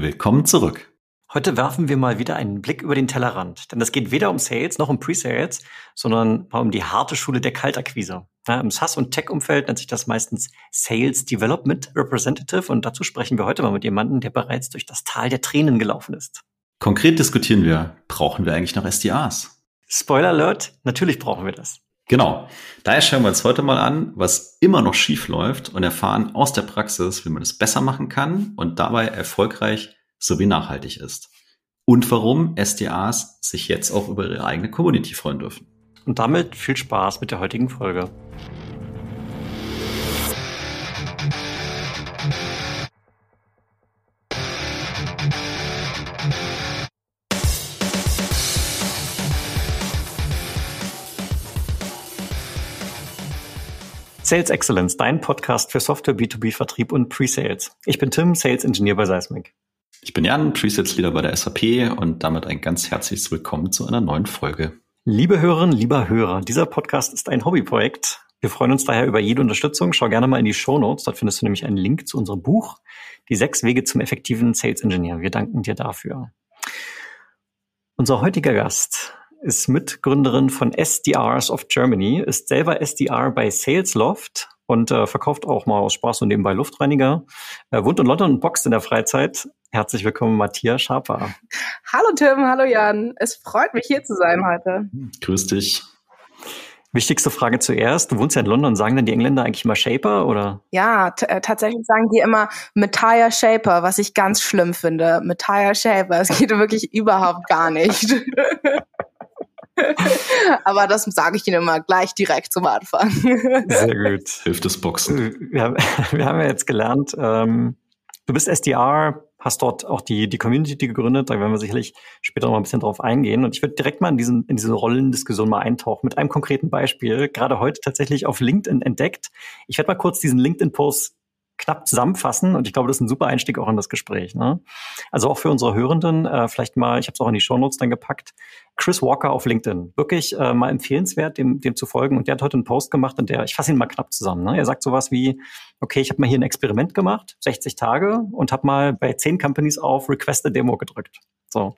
Willkommen zurück. Heute werfen wir mal wieder einen Blick über den Tellerrand. Denn es geht weder um Sales noch um Pre-Sales, sondern um die harte Schule der Kaltakquise. Ja, Im SaaS- und Tech-Umfeld nennt sich das meistens Sales Development Representative. Und dazu sprechen wir heute mal mit jemandem, der bereits durch das Tal der Tränen gelaufen ist. Konkret diskutieren wir, brauchen wir eigentlich noch SDAs? Spoiler Alert, natürlich brauchen wir das. Genau. Daher schauen wir uns heute mal an, was immer noch schief läuft und erfahren aus der Praxis, wie man es besser machen kann und dabei erfolgreich sowie nachhaltig ist. Und warum SDAs sich jetzt auch über ihre eigene Community freuen dürfen. Und damit viel Spaß mit der heutigen Folge. Sales Excellence, dein Podcast für Software B2B Vertrieb und Pre-Sales. Ich bin Tim, Sales Engineer bei Seismic. Ich bin Jan, Pre-Sales Leader bei der SAP und damit ein ganz herzliches Willkommen zu einer neuen Folge. Liebe Hörerinnen, lieber Hörer, dieser Podcast ist ein Hobbyprojekt. Wir freuen uns daher über jede Unterstützung. Schau gerne mal in die Show Notes. Dort findest du nämlich einen Link zu unserem Buch, Die sechs Wege zum effektiven Sales Engineer. Wir danken dir dafür. Unser heutiger Gast ist Mitgründerin von SDRs of Germany, ist selber SDR bei Salesloft und äh, verkauft auch mal aus Spaß und nebenbei Luftreiniger. Er wohnt in London und boxt in der Freizeit. Herzlich willkommen, Matthias Schaper. Hallo Tim, hallo Jan. Es freut mich hier zu sein heute. Grüß dich. Wichtigste Frage zuerst. Du wohnst ja in London. Sagen denn die Engländer eigentlich immer Shaper oder? Ja, äh, tatsächlich sagen die immer Matthias Shaper, was ich ganz schlimm finde. Matthias Shaper. Es geht wirklich überhaupt gar nicht. Aber das sage ich Ihnen immer gleich direkt zum Anfang. Sehr gut. Hilft das Boxen. Wir haben, wir haben ja jetzt gelernt, ähm, du bist SDR, hast dort auch die, die Community gegründet, da werden wir sicherlich später noch mal ein bisschen drauf eingehen. Und ich würde direkt mal in, diesen, in diese Rollendiskussion mal eintauchen mit einem konkreten Beispiel, gerade heute tatsächlich auf LinkedIn entdeckt. Ich werde mal kurz diesen LinkedIn-Post knapp zusammenfassen und ich glaube, das ist ein super Einstieg auch in das Gespräch. Ne? Also auch für unsere Hörenden, äh, vielleicht mal, ich habe es auch in die Shownotes dann gepackt, Chris Walker auf LinkedIn. Wirklich äh, mal empfehlenswert, dem, dem zu folgen. Und der hat heute einen Post gemacht, in der, ich fasse ihn mal knapp zusammen. Ne? Er sagt sowas wie, okay, ich habe mal hier ein Experiment gemacht, 60 Tage, und habe mal bei 10 Companies auf Request a Demo gedrückt. So.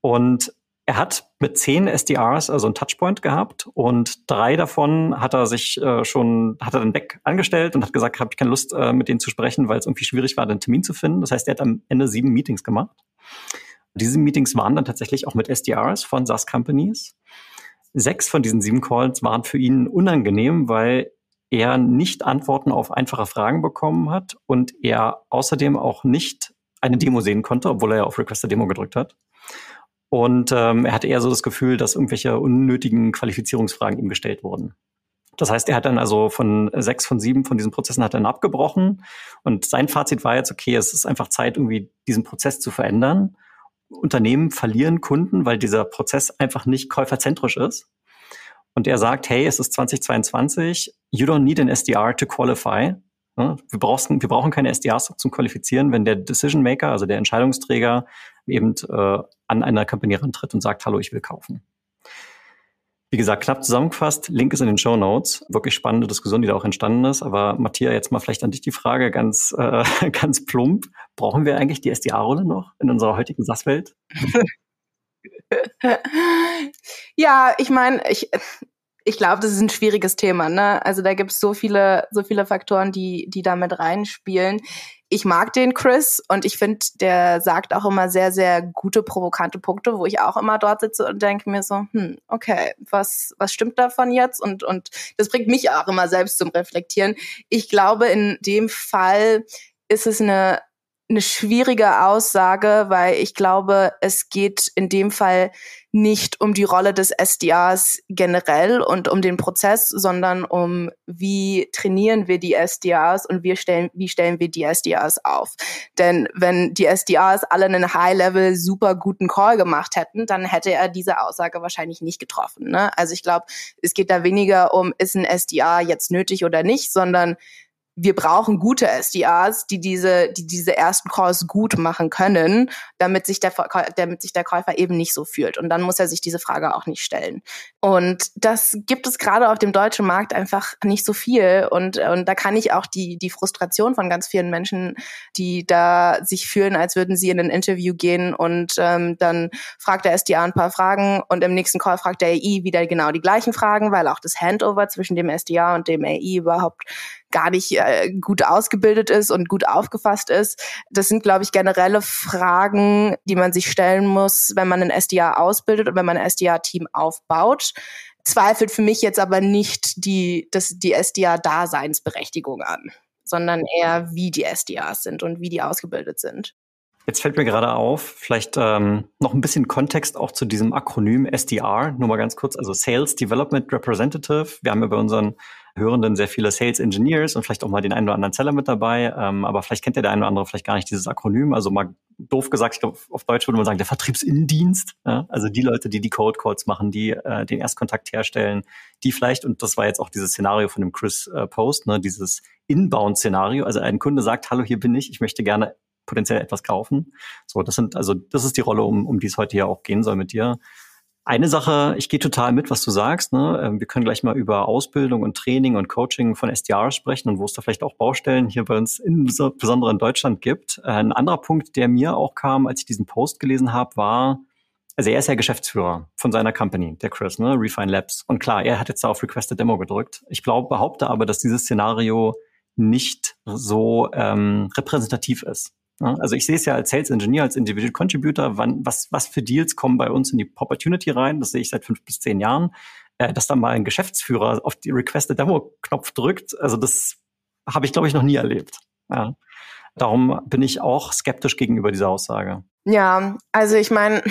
Und er hat mit zehn SDRs also ein Touchpoint gehabt und drei davon hat er sich äh, schon, hat er dann weg angestellt und hat gesagt, habe ich keine Lust, äh, mit denen zu sprechen, weil es irgendwie schwierig war, den Termin zu finden. Das heißt, er hat am Ende sieben Meetings gemacht. Diese Meetings waren dann tatsächlich auch mit SDRs von SaaS-Companies. Sechs von diesen sieben Calls waren für ihn unangenehm, weil er nicht Antworten auf einfache Fragen bekommen hat und er außerdem auch nicht eine Demo sehen konnte, obwohl er ja auf Request a Demo gedrückt hat. Und ähm, er hatte eher so das Gefühl, dass irgendwelche unnötigen Qualifizierungsfragen ihm gestellt wurden. Das heißt, er hat dann also von sechs von sieben von diesen Prozessen hat dann abgebrochen. Und sein Fazit war jetzt, okay, es ist einfach Zeit, irgendwie diesen Prozess zu verändern. Unternehmen verlieren Kunden, weil dieser Prozess einfach nicht käuferzentrisch ist. Und er sagt, hey, es ist 2022, you don't need an SDR to qualify. Wir, brauchen, wir brauchen keine SDRs zum Qualifizieren, wenn der Decision Maker, also der Entscheidungsträger, eben äh, an einer Company rantritt und sagt, hallo, ich will kaufen. Wie gesagt, knapp zusammengefasst, Link ist in den Show Notes. Wirklich spannende Diskussion, die da auch entstanden ist. Aber Matthias, jetzt mal vielleicht an dich die Frage, ganz, äh, ganz plump. Brauchen wir eigentlich die SDA-Rolle noch in unserer heutigen SAS-Welt? ja, ich meine, ich, ich glaube, das ist ein schwieriges Thema. Ne? Also da gibt es so viele, so viele Faktoren, die, die da mit reinspielen. Ich mag den Chris und ich finde, der sagt auch immer sehr, sehr gute, provokante Punkte, wo ich auch immer dort sitze und denke mir so, hm, okay, was, was stimmt davon jetzt? Und, und das bringt mich auch immer selbst zum Reflektieren. Ich glaube, in dem Fall ist es eine, eine schwierige Aussage, weil ich glaube, es geht in dem Fall nicht um die Rolle des SDAs generell und um den Prozess, sondern um wie trainieren wir die SDAs und wie stellen, wie stellen wir die SDAs auf. Denn wenn die SDAs alle einen High-Level super guten Call gemacht hätten, dann hätte er diese Aussage wahrscheinlich nicht getroffen. Ne? Also ich glaube, es geht da weniger um, ist ein SDA jetzt nötig oder nicht, sondern wir brauchen gute SDRs, die diese, die diese ersten Calls gut machen können, damit sich der, damit sich der Käufer eben nicht so fühlt. Und dann muss er sich diese Frage auch nicht stellen. Und das gibt es gerade auf dem deutschen Markt einfach nicht so viel. Und, und da kann ich auch die, die Frustration von ganz vielen Menschen, die da sich fühlen, als würden sie in ein Interview gehen und ähm, dann fragt der SDR ein paar Fragen und im nächsten Call fragt der AI wieder genau die gleichen Fragen, weil auch das Handover zwischen dem SDR und dem AI überhaupt gar nicht äh, gut ausgebildet ist und gut aufgefasst ist. Das sind, glaube ich, generelle Fragen, die man sich stellen muss, wenn man ein SDA ausbildet und wenn man ein SDA-Team aufbaut. Zweifelt für mich jetzt aber nicht die, das, die SDA-Daseinsberechtigung an, sondern eher, wie die SDAs sind und wie die ausgebildet sind. Jetzt fällt mir gerade auf, vielleicht ähm, noch ein bisschen Kontext auch zu diesem Akronym SDR, nur mal ganz kurz, also Sales Development Representative. Wir haben ja bei unseren Hörenden sehr viele Sales Engineers und vielleicht auch mal den einen oder anderen Seller mit dabei, ähm, aber vielleicht kennt der der eine oder andere vielleicht gar nicht dieses Akronym. Also mal doof gesagt, ich glaube, auf Deutsch würde man sagen, der Vertriebsinnendienst, ja? also die Leute, die die Code Calls machen, die äh, den Erstkontakt herstellen, die vielleicht, und das war jetzt auch dieses Szenario von dem Chris äh, Post, ne, dieses Inbound-Szenario, also ein Kunde sagt, hallo, hier bin ich, ich möchte gerne potenziell etwas kaufen. So, das sind, also das ist die Rolle, um, um die es heute ja auch gehen soll mit dir. Eine Sache, ich gehe total mit, was du sagst. Ne? Ähm, wir können gleich mal über Ausbildung und Training und Coaching von SDR sprechen und wo es da vielleicht auch Baustellen hier bei uns, insbesondere in Deutschland, gibt. Äh, ein anderer Punkt, der mir auch kam, als ich diesen Post gelesen habe, war, also er ist ja Geschäftsführer von seiner Company, der Chris, ne? Refine Labs. Und klar, er hat jetzt da auf Requested Demo gedrückt. Ich glaube, behaupte aber, dass dieses Szenario nicht so ähm, repräsentativ ist. Also ich sehe es ja als Sales Engineer, als Individual Contributor, wann, was, was für Deals kommen bei uns in die Opportunity rein, das sehe ich seit fünf bis zehn Jahren, äh, dass da mal ein Geschäftsführer auf die Requested Demo Knopf drückt, also das habe ich, glaube ich, noch nie erlebt. Ja. Darum bin ich auch skeptisch gegenüber dieser Aussage. Ja, also ich meine,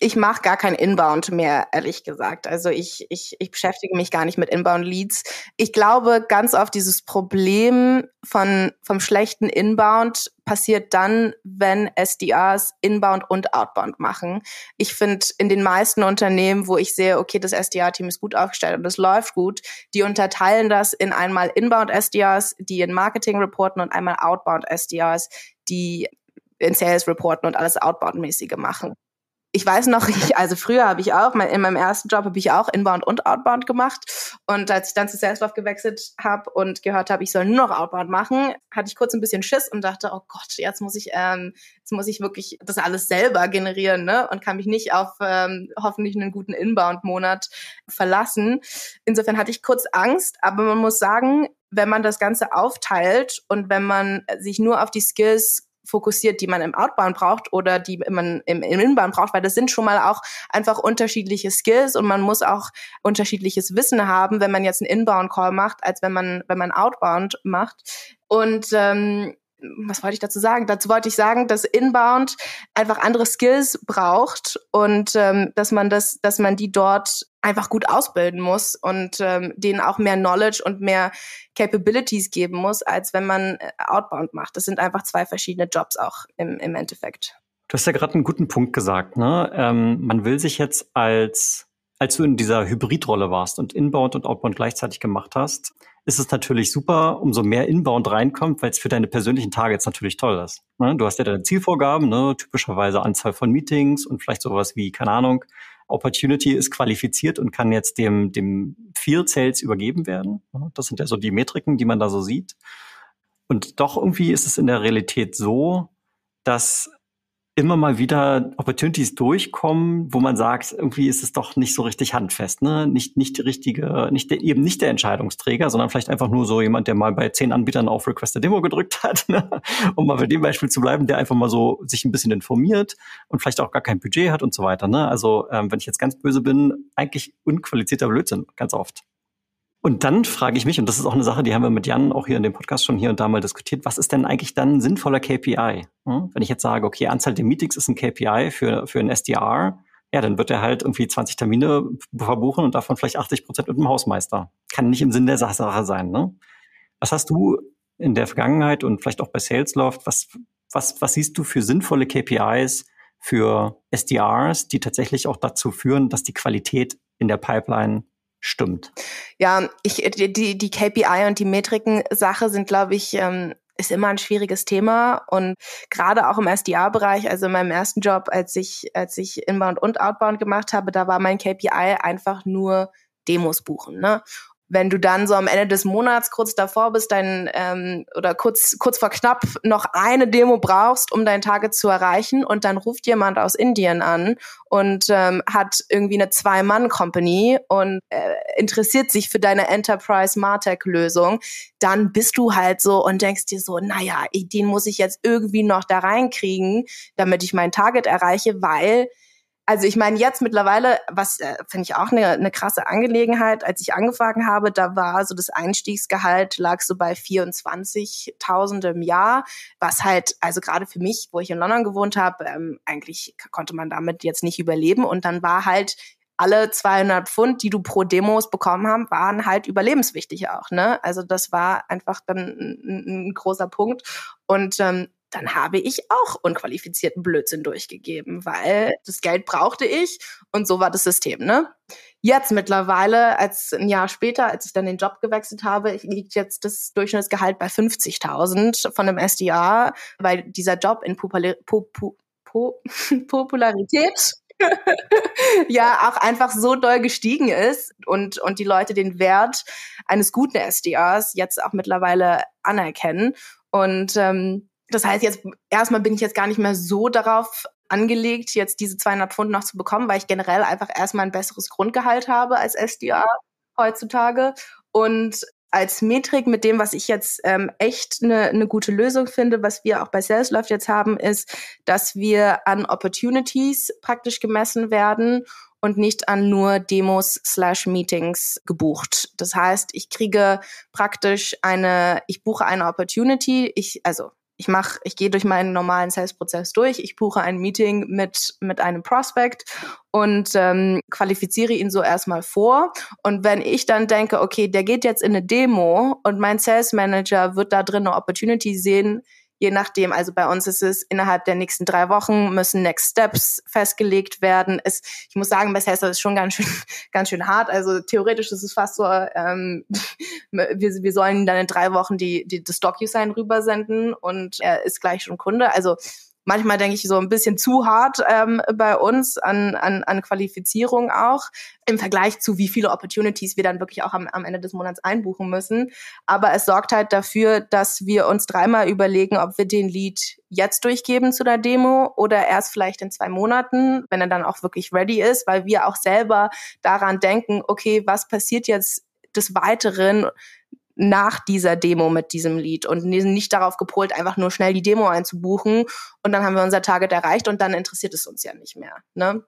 ich mache gar kein Inbound mehr, ehrlich gesagt. Also ich, ich, ich beschäftige mich gar nicht mit Inbound-Leads. Ich glaube, ganz oft dieses Problem von, vom schlechten Inbound passiert dann, wenn SDRs Inbound und Outbound machen. Ich finde, in den meisten Unternehmen, wo ich sehe, okay, das SDR-Team ist gut aufgestellt und es läuft gut, die unterteilen das in einmal Inbound-SDRs, die in Marketing reporten und einmal Outbound-SDRs, die in Sales reporten und alles Outbound-mäßige machen ich weiß noch, ich, also früher habe ich auch, in meinem ersten Job habe ich auch Inbound und Outbound gemacht. Und als ich dann zu Salesforce gewechselt habe und gehört habe, ich soll nur noch Outbound machen, hatte ich kurz ein bisschen Schiss und dachte, oh Gott, jetzt muss ich, ähm, jetzt muss ich wirklich das alles selber generieren, ne? Und kann mich nicht auf ähm, hoffentlich einen guten Inbound-Monat verlassen. Insofern hatte ich kurz Angst, aber man muss sagen, wenn man das Ganze aufteilt und wenn man sich nur auf die Skills fokussiert, die man im Outbound braucht oder die man im, im Inbound braucht, weil das sind schon mal auch einfach unterschiedliche Skills und man muss auch unterschiedliches Wissen haben, wenn man jetzt einen Inbound-Call macht, als wenn man, wenn man Outbound macht. Und ähm, was wollte ich dazu sagen? Dazu wollte ich sagen, dass Inbound einfach andere Skills braucht und ähm, dass man das, dass man die dort einfach gut ausbilden muss und ähm, denen auch mehr Knowledge und mehr Capabilities geben muss, als wenn man äh, Outbound macht. Das sind einfach zwei verschiedene Jobs auch im, im Endeffekt. Du hast ja gerade einen guten Punkt gesagt. Ne? Ähm, man will sich jetzt als als du in dieser Hybridrolle warst und Inbound und Outbound gleichzeitig gemacht hast, ist es natürlich super, umso mehr Inbound reinkommt, weil es für deine persönlichen Targets natürlich toll ist. Ne? Du hast ja deine Zielvorgaben, ne? typischerweise Anzahl von Meetings und vielleicht sowas wie, keine Ahnung, Opportunity ist qualifiziert und kann jetzt dem, dem Field Sales übergeben werden. Ne? Das sind ja so die Metriken, die man da so sieht. Und doch irgendwie ist es in der Realität so, dass immer mal wieder Opportunities durchkommen, wo man sagt, irgendwie ist es doch nicht so richtig handfest, ne? Nicht, nicht die richtige, nicht der, eben nicht der Entscheidungsträger, sondern vielleicht einfach nur so jemand, der mal bei zehn Anbietern auf Request a Demo gedrückt hat, ne? um mal bei dem Beispiel zu bleiben, der einfach mal so sich ein bisschen informiert und vielleicht auch gar kein Budget hat und so weiter, ne? Also, ähm, wenn ich jetzt ganz böse bin, eigentlich unqualifizierter Blödsinn, ganz oft. Und dann frage ich mich, und das ist auch eine Sache, die haben wir mit Jan auch hier in dem Podcast schon hier und da mal diskutiert, was ist denn eigentlich dann ein sinnvoller KPI? Hm? Wenn ich jetzt sage, okay, Anzahl der Meetings ist ein KPI für, für ein SDR, ja, dann wird er halt irgendwie 20 Termine verbuchen und davon vielleicht 80 Prozent mit dem Hausmeister. Kann nicht im Sinn der Sache sein. Ne? Was hast du in der Vergangenheit und vielleicht auch bei Salesloft, was, was, was siehst du für sinnvolle KPIs für SDRs, die tatsächlich auch dazu führen, dass die Qualität in der Pipeline stimmt. Ja, ich, die, die KPI und die Metriken-Sache sind, glaube ich, ähm, ist immer ein schwieriges Thema und gerade auch im SDA-Bereich, also in meinem ersten Job, als ich, als ich Inbound und Outbound gemacht habe, da war mein KPI einfach nur Demos buchen. Ne? Wenn du dann so am Ende des Monats kurz davor bist, dein ähm, oder kurz kurz vor knapp noch eine Demo brauchst, um dein Target zu erreichen, und dann ruft jemand aus Indien an und ähm, hat irgendwie eine Zwei-Mann-Company und äh, interessiert sich für deine Enterprise Martech-Lösung, dann bist du halt so und denkst dir so, naja, den muss ich jetzt irgendwie noch da reinkriegen, damit ich mein Target erreiche, weil also ich meine jetzt mittlerweile, was äh, finde ich auch eine, eine krasse Angelegenheit, als ich angefangen habe, da war so das Einstiegsgehalt lag so bei 24.000 im Jahr, was halt, also gerade für mich, wo ich in London gewohnt habe, ähm, eigentlich konnte man damit jetzt nicht überleben und dann war halt alle 200 Pfund, die du pro Demos bekommen haben, waren halt überlebenswichtig auch. Ne? Also das war einfach dann ein, ein großer Punkt. Und ähm, dann habe ich auch unqualifizierten Blödsinn durchgegeben, weil das Geld brauchte ich und so war das System, ne? Jetzt mittlerweile, als ein Jahr später, als ich dann den Job gewechselt habe, liegt jetzt das Durchschnittsgehalt bei 50.000 von einem SDA, weil dieser Job in Popula po po po Popularität ja auch einfach so doll gestiegen ist und, und die Leute den Wert eines guten SDAs jetzt auch mittlerweile anerkennen. Und ähm, das heißt, jetzt erstmal bin ich jetzt gar nicht mehr so darauf angelegt, jetzt diese 200 Pfund noch zu bekommen, weil ich generell einfach erstmal ein besseres Grundgehalt habe als SDA heutzutage. Und als Metrik mit dem, was ich jetzt ähm, echt eine, eine gute Lösung finde, was wir auch bei SalesLoft jetzt haben, ist, dass wir an Opportunities praktisch gemessen werden und nicht an nur Demos slash Meetings gebucht. Das heißt, ich kriege praktisch eine, ich buche eine Opportunity, ich, also ich mache, ich gehe durch meinen normalen Sales-Prozess durch, ich buche ein Meeting mit mit einem Prospect und ähm, qualifiziere ihn so erstmal vor. Und wenn ich dann denke, okay, der geht jetzt in eine Demo und mein Sales Manager wird da drin eine Opportunity sehen, je nachdem, also bei uns ist es innerhalb der nächsten drei Wochen müssen Next Steps festgelegt werden. Es, ich muss sagen, bei ist es schon ganz schön, ganz schön hart. Also theoretisch ist es fast so, ähm, wir, wir sollen dann in drei Wochen die, die das DocuSign rübersenden und er ist gleich schon Kunde. Also manchmal denke ich so ein bisschen zu hart ähm, bei uns an, an, an Qualifizierung auch im Vergleich zu wie viele Opportunities wir dann wirklich auch am, am Ende des Monats einbuchen müssen. Aber es sorgt halt dafür, dass wir uns dreimal überlegen, ob wir den Lead jetzt durchgeben zu der Demo oder erst vielleicht in zwei Monaten, wenn er dann auch wirklich ready ist, weil wir auch selber daran denken, okay, was passiert jetzt des Weiteren, nach dieser Demo mit diesem Lied und nicht darauf gepolt, einfach nur schnell die Demo einzubuchen und dann haben wir unser Target erreicht und dann interessiert es uns ja nicht mehr. Ne?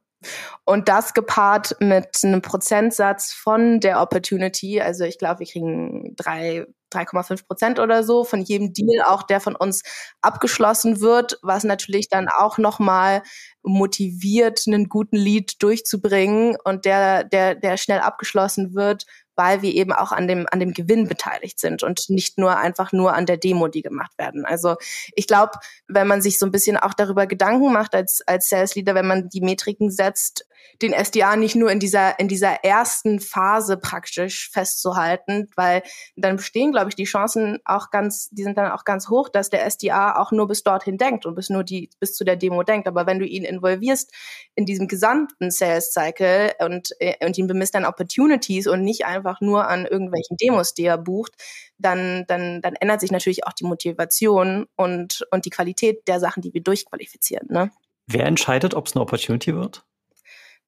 Und das gepaart mit einem Prozentsatz von der Opportunity, also ich glaube, wir kriegen drei 3,5 Prozent oder so von jedem Deal, auch der von uns abgeschlossen wird, was natürlich dann auch nochmal motiviert, einen guten Lead durchzubringen und der, der, der schnell abgeschlossen wird, weil wir eben auch an dem, an dem Gewinn beteiligt sind und nicht nur einfach nur an der Demo, die gemacht werden. Also ich glaube, wenn man sich so ein bisschen auch darüber Gedanken macht als, als Sales Leader, wenn man die Metriken setzt, den SDA nicht nur in dieser, in dieser ersten Phase praktisch festzuhalten, weil dann bestehen, glaube ich, die Chancen auch ganz, die sind dann auch ganz hoch, dass der SDA auch nur bis dorthin denkt und bis nur die, bis zu der Demo denkt. Aber wenn du ihn involvierst in diesem gesamten Sales Cycle und, äh, und ihn bemisst an Opportunities und nicht einfach nur an irgendwelchen Demos, die er bucht, dann, dann, dann ändert sich natürlich auch die Motivation und, und die Qualität der Sachen, die wir durchqualifizieren. Ne? Wer entscheidet, ob es eine Opportunity wird?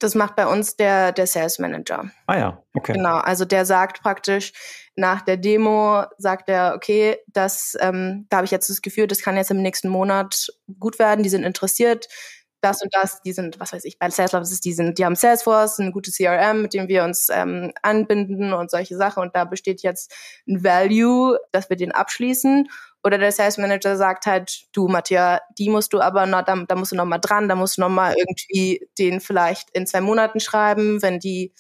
Das macht bei uns der, der Sales Manager. Ah ja, okay. Genau, also der sagt praktisch nach der Demo, sagt er, okay, das, ähm, da habe ich jetzt das Gefühl, das kann jetzt im nächsten Monat gut werden, die sind interessiert, das und das, die sind, was weiß ich, bei Salesforce ist die sind, die haben Salesforce, eine gute CRM, mit dem wir uns ähm, anbinden und solche Sachen und da besteht jetzt ein Value, dass wir den abschließen oder der Sales Manager sagt halt, du Matthias, die musst du aber noch, da, da musst du noch mal dran, da musst du noch mal irgendwie den vielleicht in zwei Monaten schreiben, wenn die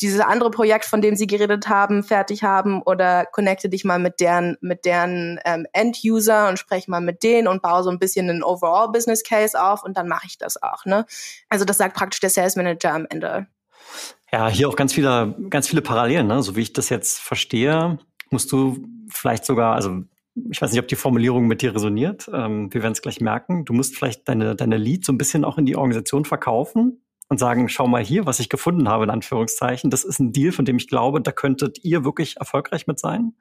dieses andere Projekt, von dem sie geredet haben, fertig haben oder connecte dich mal mit deren, mit deren ähm, End-User und spreche mal mit denen und baue so ein bisschen einen Overall Business Case auf und dann mache ich das auch. Ne? Also das sagt praktisch der Sales Manager am Ende. Ja, hier auch ganz viele, ganz viele Parallelen. Ne? So wie ich das jetzt verstehe, musst du vielleicht sogar, also ich weiß nicht, ob die Formulierung mit dir resoniert. Ähm, wir werden es gleich merken. Du musst vielleicht deine, deine Lead so ein bisschen auch in die Organisation verkaufen und sagen, schau mal hier, was ich gefunden habe, in Anführungszeichen. Das ist ein Deal, von dem ich glaube, da könntet ihr wirklich erfolgreich mit sein.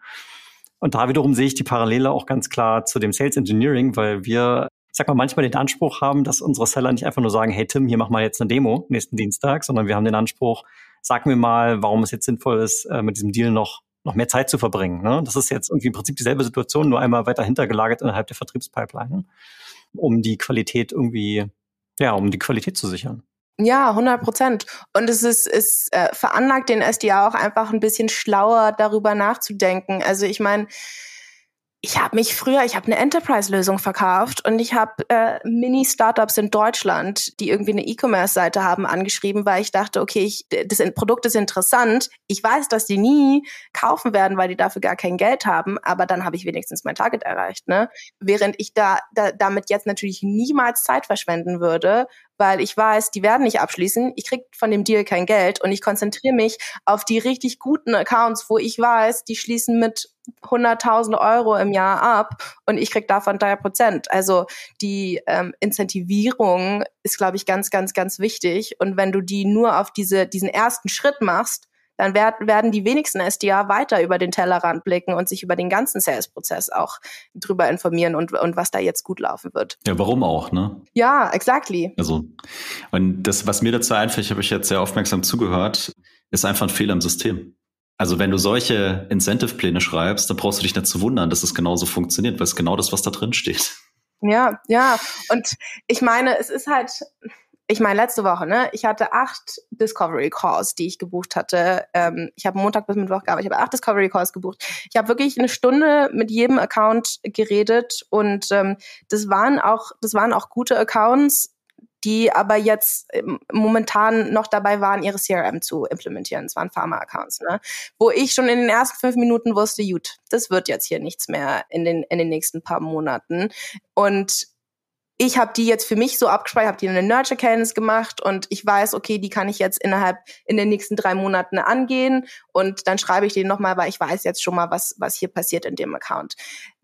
Und da wiederum sehe ich die Parallele auch ganz klar zu dem Sales Engineering, weil wir, ich sag mal, manchmal den Anspruch haben, dass unsere Seller nicht einfach nur sagen, hey Tim, hier mach mal jetzt eine Demo nächsten Dienstag, sondern wir haben den Anspruch, sag mir mal, warum es jetzt sinnvoll ist, äh, mit diesem Deal noch noch mehr Zeit zu verbringen. Ne? Das ist jetzt irgendwie im Prinzip dieselbe Situation, nur einmal weiter hintergelagert innerhalb der Vertriebspipeline, um die Qualität irgendwie, ja, um die Qualität zu sichern. Ja, 100 Prozent. Und es ist, es äh, veranlagt den SDA auch einfach ein bisschen schlauer darüber nachzudenken. Also ich meine, ich habe mich früher, ich habe eine Enterprise-Lösung verkauft und ich habe äh, Mini-Startups in Deutschland, die irgendwie eine E-Commerce-Seite haben, angeschrieben, weil ich dachte, okay, ich, das Produkt ist interessant. Ich weiß, dass die nie kaufen werden, weil die dafür gar kein Geld haben, aber dann habe ich wenigstens mein Target erreicht. Ne? Während ich da, da damit jetzt natürlich niemals Zeit verschwenden würde, weil ich weiß, die werden nicht abschließen. Ich krieg von dem Deal kein Geld und ich konzentriere mich auf die richtig guten Accounts, wo ich weiß, die schließen mit 100.000 Euro im Jahr ab und ich krieg davon drei Prozent. Also die ähm, Incentivierung ist, glaube ich, ganz, ganz, ganz wichtig. Und wenn du die nur auf diese, diesen ersten Schritt machst, dann werd, werden die wenigsten SDA weiter über den Tellerrand blicken und sich über den ganzen Sales-Prozess auch drüber informieren und, und was da jetzt gut laufen wird. Ja, warum auch, ne? Ja, exactly. Also, und das, was mir dazu einfällt, habe ich jetzt sehr aufmerksam zugehört, ist einfach ein Fehler im System. Also wenn du solche Incentive-Pläne schreibst, dann brauchst du dich nicht zu wundern, dass es genauso funktioniert, weil es genau das, was da drin steht. Ja, ja. Und ich meine, es ist halt, ich meine, letzte Woche, ne, ich hatte acht Discovery Calls, die ich gebucht hatte. Ähm, ich habe Montag bis Mittwoch gearbeitet, ich habe acht Discovery Calls gebucht. Ich habe wirklich eine Stunde mit jedem Account geredet und ähm, das waren auch, das waren auch gute Accounts, die aber jetzt ähm, momentan noch dabei waren, ihre CRM zu implementieren. Es waren Pharma-Accounts, ne? Wo ich schon in den ersten fünf Minuten wusste, gut, das wird jetzt hier nichts mehr in den, in den nächsten paar Monaten. Und ich habe die jetzt für mich so abgespeichert, habe die eine Nurture Cadence gemacht und ich weiß, okay, die kann ich jetzt innerhalb in den nächsten drei Monaten angehen und dann schreibe ich den nochmal, weil ich weiß jetzt schon mal, was, was hier passiert in dem Account.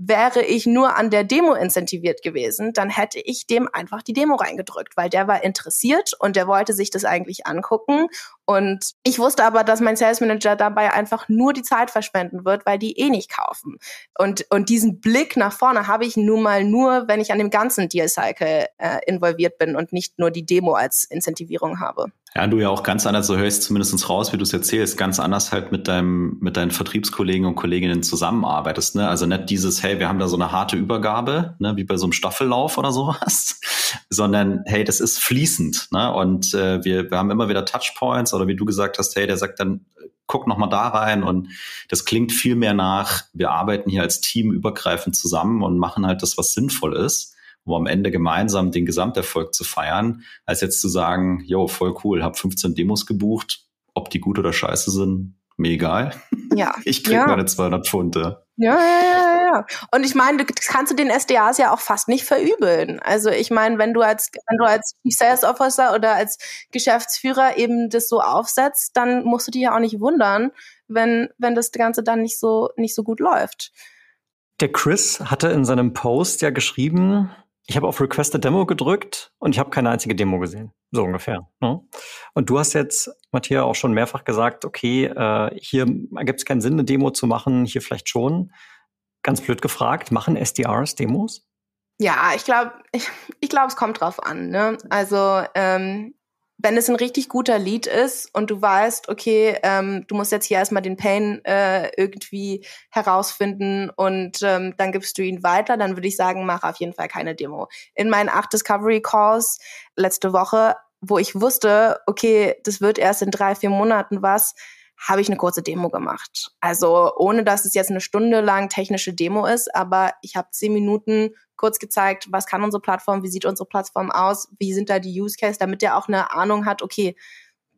Wäre ich nur an der Demo incentiviert gewesen, dann hätte ich dem einfach die Demo reingedrückt, weil der war interessiert und der wollte sich das eigentlich angucken und ich wusste aber, dass mein Sales Manager dabei einfach nur die Zeit verschwenden wird, weil die eh nicht kaufen. Und, und diesen Blick nach vorne habe ich nun mal nur, wenn ich an dem ganzen Deal Cycle äh, involviert bin und nicht nur die Demo als Incentivierung habe. Ja, du ja auch ganz anders, so hörst zumindest raus, wie du es erzählst, ganz anders halt mit deinem, mit deinen Vertriebskollegen und Kolleginnen zusammenarbeitest, ne? Also nicht dieses, hey, wir haben da so eine harte Übergabe, ne, wie bei so einem Staffellauf oder sowas, sondern hey, das ist fließend, ne? Und äh, wir, wir haben immer wieder Touchpoints oder wie du gesagt hast, hey, der sagt dann, guck noch mal da rein und das klingt viel mehr nach, wir arbeiten hier als Team übergreifend zusammen und machen halt das, was sinnvoll ist um am Ende gemeinsam den Gesamterfolg zu feiern, als jetzt zu sagen, yo, voll cool, hab 15 Demos gebucht, ob die gut oder scheiße sind, mir egal. Ja. Ich krieg ja. meine 200 Pfunde. Ja, ja, ja, ja. Und ich meine, das kannst du den SDAs ja auch fast nicht verübeln. Also ich meine, wenn du als wenn du als Chief Sales Officer oder als Geschäftsführer eben das so aufsetzt, dann musst du dich ja auch nicht wundern, wenn wenn das Ganze dann nicht so nicht so gut läuft. Der Chris hatte in seinem Post ja geschrieben, ich habe auf Request a Demo gedrückt und ich habe keine einzige Demo gesehen. So ungefähr. Ne? Und du hast jetzt, Matthias, auch schon mehrfach gesagt, okay, äh, hier gibt es keinen Sinn, eine Demo zu machen, hier vielleicht schon. Ganz blöd gefragt, machen SDRs Demos? Ja, ich glaube, ich, ich glaube, es kommt drauf an. Ne? Also ähm, wenn es ein richtig guter Lied ist und du weißt, okay, ähm, du musst jetzt hier erstmal den Pain äh, irgendwie herausfinden und ähm, dann gibst du ihn weiter, dann würde ich sagen, mach auf jeden Fall keine Demo. In meinen acht Discovery Calls letzte Woche, wo ich wusste, okay, das wird erst in drei, vier Monaten was, habe ich eine kurze Demo gemacht. Also ohne dass es jetzt eine Stunde lang technische Demo ist, aber ich habe zehn Minuten kurz gezeigt, was kann unsere Plattform, wie sieht unsere Plattform aus, wie sind da die Use Case, damit der auch eine Ahnung hat, okay,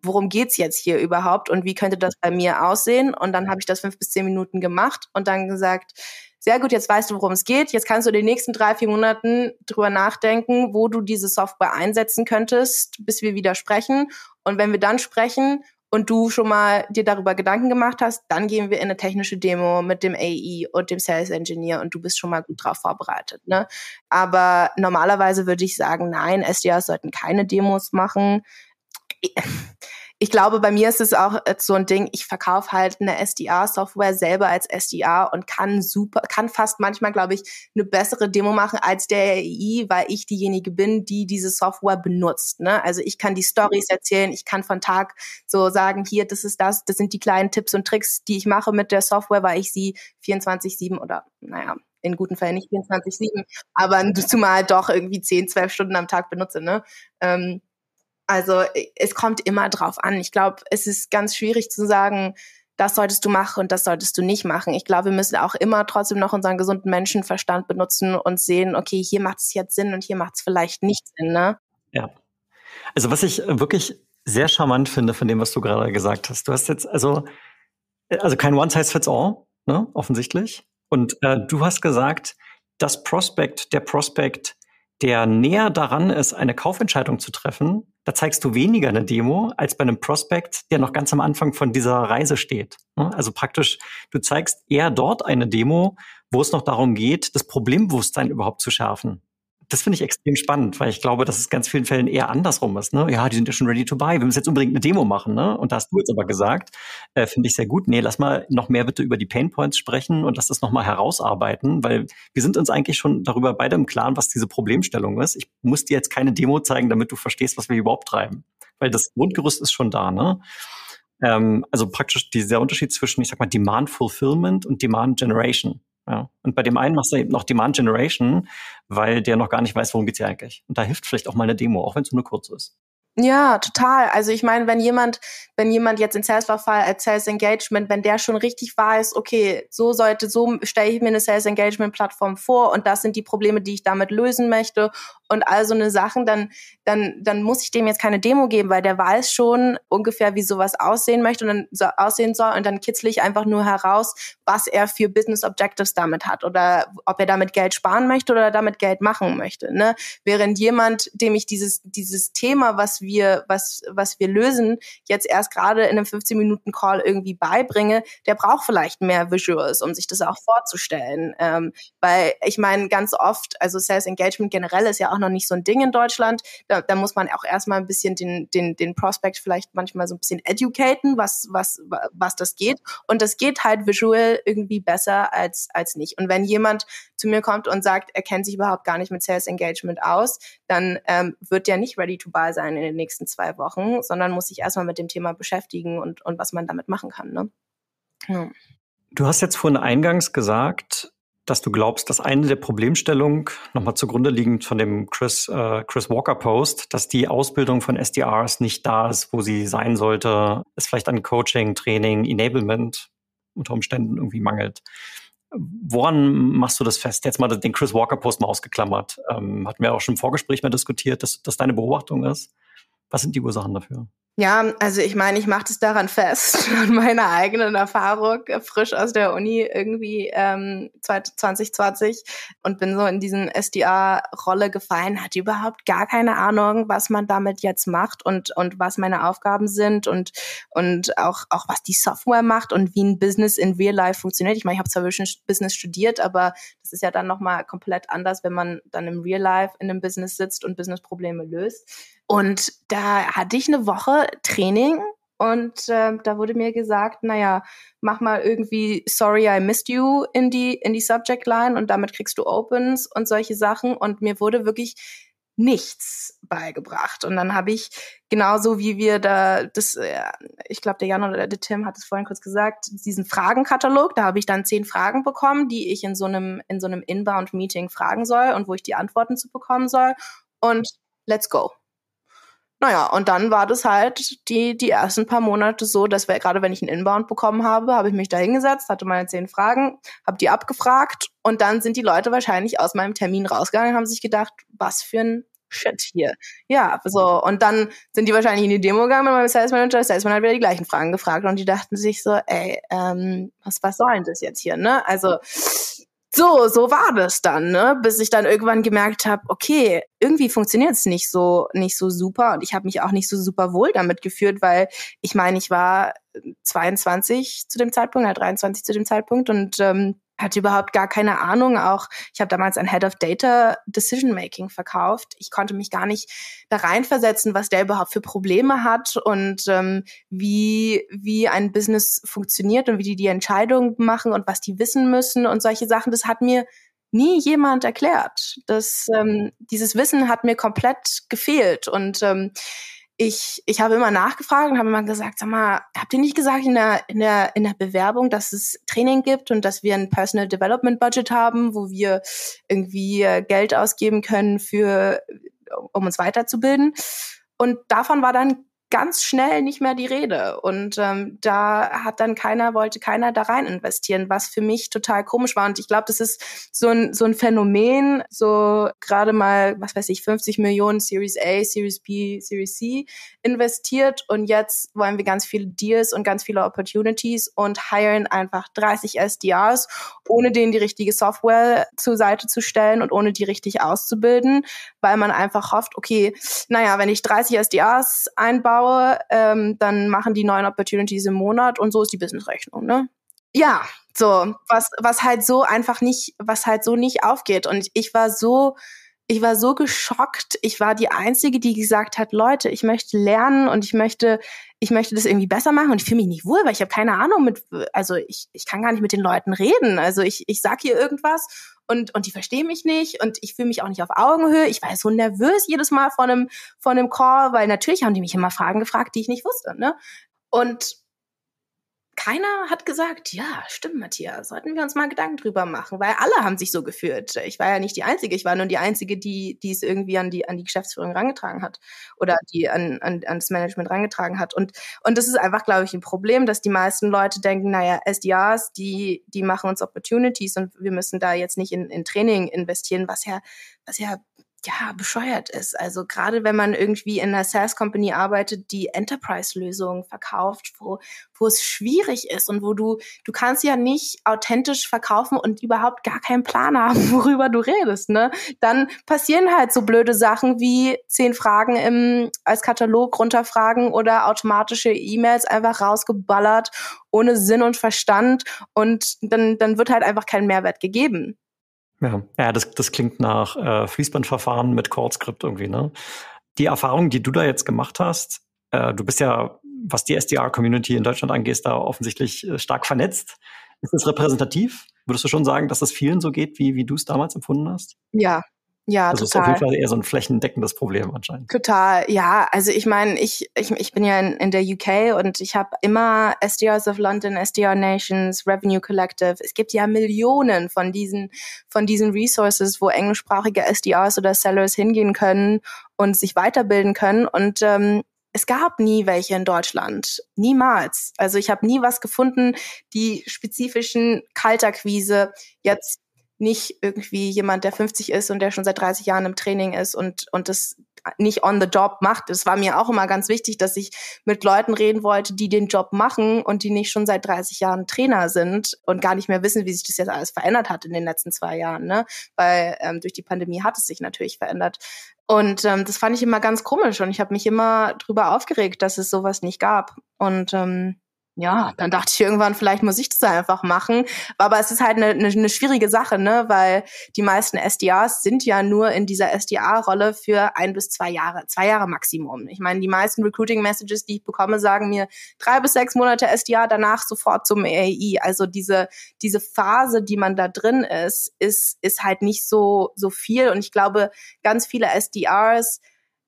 worum geht's jetzt hier überhaupt und wie könnte das bei mir aussehen? Und dann habe ich das fünf bis zehn Minuten gemacht und dann gesagt, sehr gut, jetzt weißt du, worum es geht. Jetzt kannst du in den nächsten drei, vier Monaten drüber nachdenken, wo du diese Software einsetzen könntest, bis wir wieder sprechen. Und wenn wir dann sprechen und du schon mal dir darüber Gedanken gemacht hast, dann gehen wir in eine technische Demo mit dem AE und dem Sales Engineer und du bist schon mal gut drauf vorbereitet. Ne? Aber normalerweise würde ich sagen, nein, SDRs sollten keine Demos machen ich glaube, bei mir ist es auch äh, so ein Ding, ich verkaufe halt eine SDR-Software selber als SDR und kann super, kann fast manchmal, glaube ich, eine bessere Demo machen als der AI, weil ich diejenige bin, die diese Software benutzt. Ne? Also ich kann die Stories erzählen, ich kann von Tag so sagen, hier, das ist das, das sind die kleinen Tipps und Tricks, die ich mache mit der Software, weil ich sie 24-7 oder, naja, in guten Fällen nicht 24-7, aber zumal doch irgendwie 10, 12 Stunden am Tag benutze. Ne? Ähm, also es kommt immer drauf an. Ich glaube, es ist ganz schwierig zu sagen, das solltest du machen und das solltest du nicht machen. Ich glaube, wir müssen auch immer trotzdem noch unseren gesunden Menschenverstand benutzen und sehen, okay, hier macht es jetzt Sinn und hier macht es vielleicht nicht Sinn. Ne? Ja. Also was ich wirklich sehr charmant finde von dem, was du gerade gesagt hast. Du hast jetzt also also kein One Size Fits All, ne, offensichtlich. Und äh, du hast gesagt, das Prospect, der Prospect, der näher daran ist, eine Kaufentscheidung zu treffen, da zeigst du weniger eine Demo als bei einem Prospect, der noch ganz am Anfang von dieser Reise steht. Ne? Also praktisch, du zeigst eher dort eine Demo, wo es noch darum geht, das Problembewusstsein überhaupt zu schärfen das finde ich extrem spannend, weil ich glaube, dass es ganz vielen Fällen eher andersrum ist. Ne? Ja, die sind ja schon ready to buy. Wir müssen jetzt unbedingt eine Demo machen. Ne? Und da hast du jetzt aber gesagt, äh, finde ich sehr gut. Nee, lass mal noch mehr bitte über die Pain Points sprechen und lass das nochmal herausarbeiten, weil wir sind uns eigentlich schon darüber beide im Klaren, was diese Problemstellung ist. Ich muss dir jetzt keine Demo zeigen, damit du verstehst, was wir überhaupt treiben. Weil das Grundgerüst ist schon da. Ne? Ähm, also praktisch dieser Unterschied zwischen, ich sag mal, Demand Fulfillment und Demand Generation. Ja. Und bei dem einen machst du eben noch Demand Generation, weil der noch gar nicht weiß, worum geht's hier eigentlich. Und da hilft vielleicht auch mal eine Demo, auch wenn es nur kurz ist. Ja, total. Also ich meine, wenn jemand, wenn jemand jetzt in Sales-Verfall als Sales Engagement, wenn der schon richtig weiß, okay, so sollte, so stelle ich mir eine Sales Engagement Plattform vor und das sind die Probleme, die ich damit lösen möchte und all so eine Sachen, dann, dann, dann muss ich dem jetzt keine Demo geben, weil der weiß schon ungefähr, wie sowas aussehen möchte und dann so aussehen soll und dann kitzle ich einfach nur heraus, was er für Business Objectives damit hat oder ob er damit Geld sparen möchte oder damit Geld machen möchte. Ne? Während jemand, dem ich dieses, dieses Thema, was wir, was, was wir lösen, jetzt erst gerade in einem 15 Minuten Call irgendwie beibringe, der braucht vielleicht mehr Visuals, um sich das auch vorzustellen. Ähm, weil ich meine, ganz oft, also Sales Engagement generell ist ja auch noch nicht so ein Ding in Deutschland. Da, da muss man auch erstmal ein bisschen den, den, den Prospect vielleicht manchmal so ein bisschen educaten, was, was, was das geht. Und das geht halt visual irgendwie besser als, als nicht. Und wenn jemand zu mir kommt und sagt, er kennt sich überhaupt gar nicht mit Sales Engagement aus, dann ähm, wird der nicht ready to buy sein in den nächsten zwei Wochen, sondern muss sich erstmal mit dem Thema beschäftigen und, und was man damit machen kann. Ne? Ja. Du hast jetzt vorhin eingangs gesagt, dass du glaubst, dass eine der Problemstellungen, nochmal zugrunde liegend von dem Chris, äh, Chris Walker Post, dass die Ausbildung von SDRs nicht da ist, wo sie sein sollte, es vielleicht an Coaching, Training, Enablement unter Umständen irgendwie mangelt. Woran machst du das fest? Jetzt mal den Chris Walker Post mal ausgeklammert. Ähm, hatten wir auch schon im Vorgespräch mal diskutiert, dass das deine Beobachtung ist. Was sind die Ursachen dafür? Ja, also ich meine, ich mache das daran fest, an meiner eigenen Erfahrung, äh, frisch aus der Uni irgendwie ähm, 2020 und bin so in diesen SDA-Rolle gefallen, hatte überhaupt gar keine Ahnung, was man damit jetzt macht und, und was meine Aufgaben sind und, und auch, auch was die Software macht und wie ein Business in Real Life funktioniert. Ich meine, ich habe zwar Business studiert, aber das ist ja dann nochmal komplett anders, wenn man dann im Real Life in einem Business sitzt und Business-Probleme löst. Und da hatte ich eine Woche Training und äh, da wurde mir gesagt, naja, mach mal irgendwie Sorry I missed you in die, in die Subject Line und damit kriegst du Opens und solche Sachen. Und mir wurde wirklich nichts beigebracht. Und dann habe ich genauso wie wir da, das, äh, ich glaube, der Jan oder der Tim hat es vorhin kurz gesagt, diesen Fragenkatalog, da habe ich dann zehn Fragen bekommen, die ich in so einem, in so einem Inbound-Meeting fragen soll und wo ich die Antworten zu bekommen soll. Und let's go. Naja, und dann war das halt die, die ersten paar Monate so, dass wir, gerade wenn ich einen Inbound bekommen habe, habe ich mich da hingesetzt, hatte meine zehn Fragen, habe die abgefragt und dann sind die Leute wahrscheinlich aus meinem Termin rausgegangen und haben sich gedacht, was für ein Shit hier. Ja, so. Und dann sind die wahrscheinlich in die Demo gegangen mit meinem Sales Manager. Sales Manager hat wieder die gleichen Fragen gefragt und die dachten sich so, ey, ähm, was, was soll denn das jetzt hier, ne? Also, so, so war das dann, ne? Bis ich dann irgendwann gemerkt habe, okay, irgendwie funktioniert es nicht so, nicht so super und ich habe mich auch nicht so super wohl damit geführt, weil ich meine, ich war 22 zu dem Zeitpunkt, ja, 23 zu dem Zeitpunkt und ähm, hatte überhaupt gar keine Ahnung. Auch ich habe damals ein Head of Data Decision Making verkauft. Ich konnte mich gar nicht da reinversetzen, was der überhaupt für Probleme hat und ähm, wie wie ein Business funktioniert und wie die die Entscheidungen machen und was die wissen müssen und solche Sachen. Das hat mir nie jemand erklärt. Das ähm, dieses Wissen hat mir komplett gefehlt und ähm, ich, ich habe immer nachgefragt und habe immer gesagt, sag mal, habt ihr nicht gesagt in der, in der, in der Bewerbung, dass es Training gibt und dass wir ein Personal Development Budget haben, wo wir irgendwie äh, Geld ausgeben können für, um uns weiterzubilden? Und davon war dann ganz schnell nicht mehr die Rede. Und ähm, da hat dann keiner, wollte keiner da rein investieren, was für mich total komisch war. Und ich glaube, das ist so ein, so ein Phänomen, so gerade mal, was weiß ich, 50 Millionen Series A, Series B, Series C investiert und jetzt wollen wir ganz viele Deals und ganz viele Opportunities und hiren einfach 30 SDRs, ohne denen die richtige Software zur Seite zu stellen und ohne die richtig auszubilden, weil man einfach hofft, okay, naja, wenn ich 30 SDRs einbaue, ähm, dann machen die neuen Opportunities im Monat und so ist die Businessrechnung, ne? Ja, so, was, was halt so einfach nicht, was halt so nicht aufgeht. Und ich war so ich war so geschockt. Ich war die Einzige, die gesagt hat, Leute, ich möchte lernen und ich möchte, ich möchte das irgendwie besser machen und ich fühle mich nicht wohl, weil ich habe keine Ahnung mit, also ich, ich kann gar nicht mit den Leuten reden. Also ich, ich sag hier irgendwas und, und die verstehen mich nicht und ich fühle mich auch nicht auf Augenhöhe. Ich war so nervös jedes Mal von einem, von einem Call, weil natürlich haben die mich immer Fragen gefragt, die ich nicht wusste. Ne? Und keiner hat gesagt, ja, stimmt, Matthias, sollten wir uns mal Gedanken drüber machen, weil alle haben sich so gefühlt. Ich war ja nicht die Einzige, ich war nur die Einzige, die, die es irgendwie an die, an die Geschäftsführung rangetragen hat oder die an, an, an das Management rangetragen hat. Und, und das ist einfach, glaube ich, ein Problem, dass die meisten Leute denken, naja, SDRs, die, die machen uns Opportunities und wir müssen da jetzt nicht in, in Training investieren, was ja, was ja ja, bescheuert ist. Also gerade wenn man irgendwie in einer SaaS Company arbeitet, die Enterprise-Lösungen verkauft, wo, wo es schwierig ist und wo du, du kannst ja nicht authentisch verkaufen und überhaupt gar keinen Plan haben, worüber du redest, ne? Dann passieren halt so blöde Sachen wie zehn Fragen im, als Katalog runterfragen oder automatische E-Mails einfach rausgeballert ohne Sinn und Verstand und dann, dann wird halt einfach kein Mehrwert gegeben. Ja, ja das, das klingt nach äh, Fließbandverfahren mit Code-Script irgendwie, ne? Die Erfahrung, die du da jetzt gemacht hast, äh, du bist ja, was die SDR-Community in Deutschland angeht, da offensichtlich äh, stark vernetzt. Ist das repräsentativ? Würdest du schon sagen, dass das vielen so geht, wie, wie du es damals empfunden hast? Ja, ja, also total. Das ist auf jeden Fall eher so ein flächendeckendes Problem anscheinend. Total, ja. Also ich meine, ich, ich, ich bin ja in, in der UK und ich habe immer SDRs of London, SDR Nations, Revenue Collective. Es gibt ja Millionen von diesen, von diesen Resources, wo englischsprachige SDRs oder Sellers hingehen können und sich weiterbilden können. Und ähm, es gab nie welche in Deutschland. Niemals. Also ich habe nie was gefunden, die spezifischen Kalterquise jetzt nicht irgendwie jemand, der 50 ist und der schon seit 30 Jahren im Training ist und, und das nicht on the job macht. Es war mir auch immer ganz wichtig, dass ich mit Leuten reden wollte, die den Job machen und die nicht schon seit 30 Jahren Trainer sind und gar nicht mehr wissen, wie sich das jetzt alles verändert hat in den letzten zwei Jahren. Ne? Weil ähm, durch die Pandemie hat es sich natürlich verändert. Und ähm, das fand ich immer ganz komisch und ich habe mich immer drüber aufgeregt, dass es sowas nicht gab. Und ähm, ja, dann dachte ich irgendwann, vielleicht muss ich das einfach machen. Aber es ist halt eine, eine, eine schwierige Sache, ne? Weil die meisten SDAs sind ja nur in dieser SDA-Rolle für ein bis zwei Jahre, zwei Jahre Maximum. Ich meine, die meisten Recruiting-Messages, die ich bekomme, sagen mir drei bis sechs Monate SDA, danach sofort zum AI. Also diese, diese Phase, die man da drin ist, ist, ist halt nicht so, so viel. Und ich glaube, ganz viele SDRs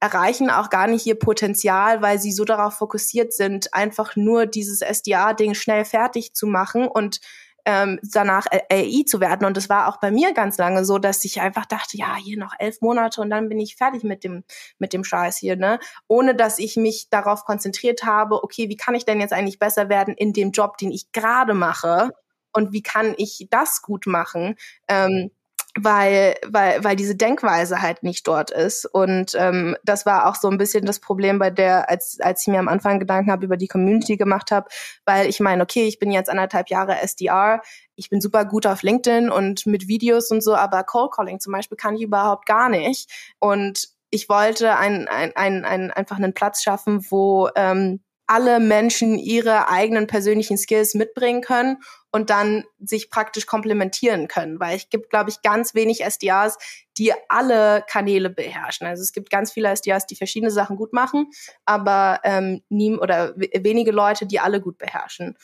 erreichen auch gar nicht ihr Potenzial, weil sie so darauf fokussiert sind, einfach nur dieses SDA-Ding schnell fertig zu machen und ähm, danach AI zu werden. Und es war auch bei mir ganz lange so, dass ich einfach dachte, ja, hier noch elf Monate und dann bin ich fertig mit dem, mit dem Scheiß hier, ne? Ohne dass ich mich darauf konzentriert habe, okay, wie kann ich denn jetzt eigentlich besser werden in dem Job, den ich gerade mache? Und wie kann ich das gut machen? Ähm, weil, weil, weil diese Denkweise halt nicht dort ist. Und ähm, das war auch so ein bisschen das Problem bei der, als, als ich mir am Anfang Gedanken habe über die Community gemacht habe, weil ich meine, okay, ich bin jetzt anderthalb Jahre SDR, ich bin super gut auf LinkedIn und mit Videos und so, aber Cold Calling zum Beispiel kann ich überhaupt gar nicht. Und ich wollte ein, ein, ein, ein, einfach einen Platz schaffen, wo ähm, alle Menschen ihre eigenen persönlichen Skills mitbringen können und dann sich praktisch komplementieren können, weil es gibt, glaube ich, ganz wenig SDRs, die alle Kanäle beherrschen. Also es gibt ganz viele SDRs, die verschiedene Sachen gut machen, aber ähm, nie oder wenige Leute, die alle gut beherrschen.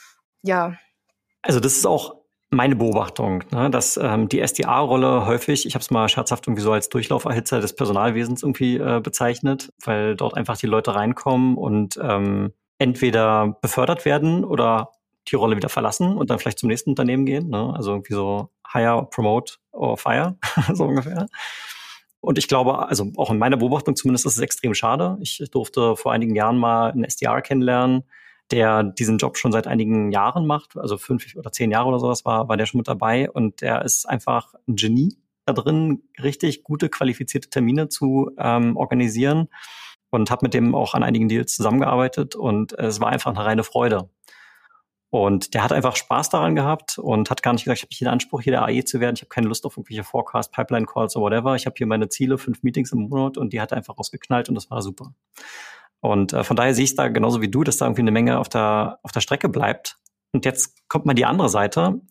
Ja. Also das ist auch meine Beobachtung, ne, dass ähm, die SDA-Rolle häufig, ich habe es mal scherzhaft irgendwie so als Durchlauferhitzer des Personalwesens irgendwie äh, bezeichnet, weil dort einfach die Leute reinkommen und ähm, entweder befördert werden oder die Rolle wieder verlassen und dann vielleicht zum nächsten Unternehmen gehen. Ne? Also irgendwie so hire, promote or fire, so ungefähr. Und ich glaube, also auch in meiner Beobachtung zumindest ist es extrem schade. Ich durfte vor einigen Jahren mal einen SDR kennenlernen, der diesen Job schon seit einigen Jahren macht, also fünf oder zehn Jahre oder sowas war, war der schon mit dabei und der ist einfach ein Genie da drin, richtig gute, qualifizierte Termine zu ähm, organisieren und habe mit dem auch an einigen Deals zusammengearbeitet und es war einfach eine reine Freude. Und der hat einfach Spaß daran gehabt und hat gar nicht gesagt, ich habe nicht den Anspruch, hier der AE zu werden. Ich habe keine Lust auf irgendwelche Forecast, Pipeline Calls oder whatever. Ich habe hier meine Ziele, fünf Meetings im Monat und die hat er einfach rausgeknallt und das war super. Und äh, von daher sehe ich da genauso wie du, dass da irgendwie eine Menge auf der, auf der Strecke bleibt. Und jetzt kommt mal die andere Seite.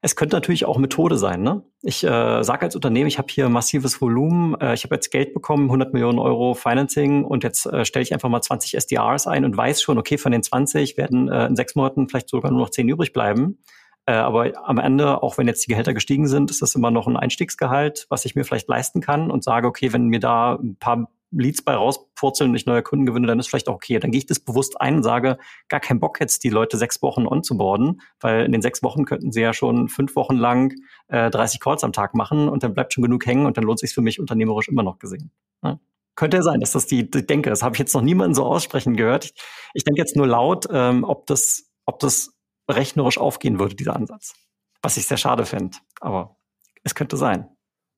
Es könnte natürlich auch Methode sein. Ne? Ich äh, sage als Unternehmen, ich habe hier massives Volumen, äh, ich habe jetzt Geld bekommen, 100 Millionen Euro Financing und jetzt äh, stelle ich einfach mal 20 SDRs ein und weiß schon, okay, von den 20 werden äh, in sechs Monaten vielleicht sogar nur noch 10 übrig bleiben. Äh, aber am Ende, auch wenn jetzt die Gehälter gestiegen sind, ist das immer noch ein Einstiegsgehalt, was ich mir vielleicht leisten kann und sage, okay, wenn mir da ein paar Leads bei rauspurzeln und ich neue Kunden gewinne, dann ist vielleicht auch okay. Dann gehe ich das bewusst ein und sage, gar keinen Bock jetzt die Leute sechs Wochen on zu boarden, weil in den sechs Wochen könnten sie ja schon fünf Wochen lang äh, 30 Calls am Tag machen und dann bleibt schon genug hängen und dann lohnt sich für mich unternehmerisch immer noch gesehen. Ja. Könnte ja sein, dass das die, die denke. Das habe ich jetzt noch niemanden so aussprechen gehört. Ich, ich denke jetzt nur laut, ähm, ob das, ob das rechnerisch aufgehen würde, dieser Ansatz. Was ich sehr schade finde. Aber es könnte sein.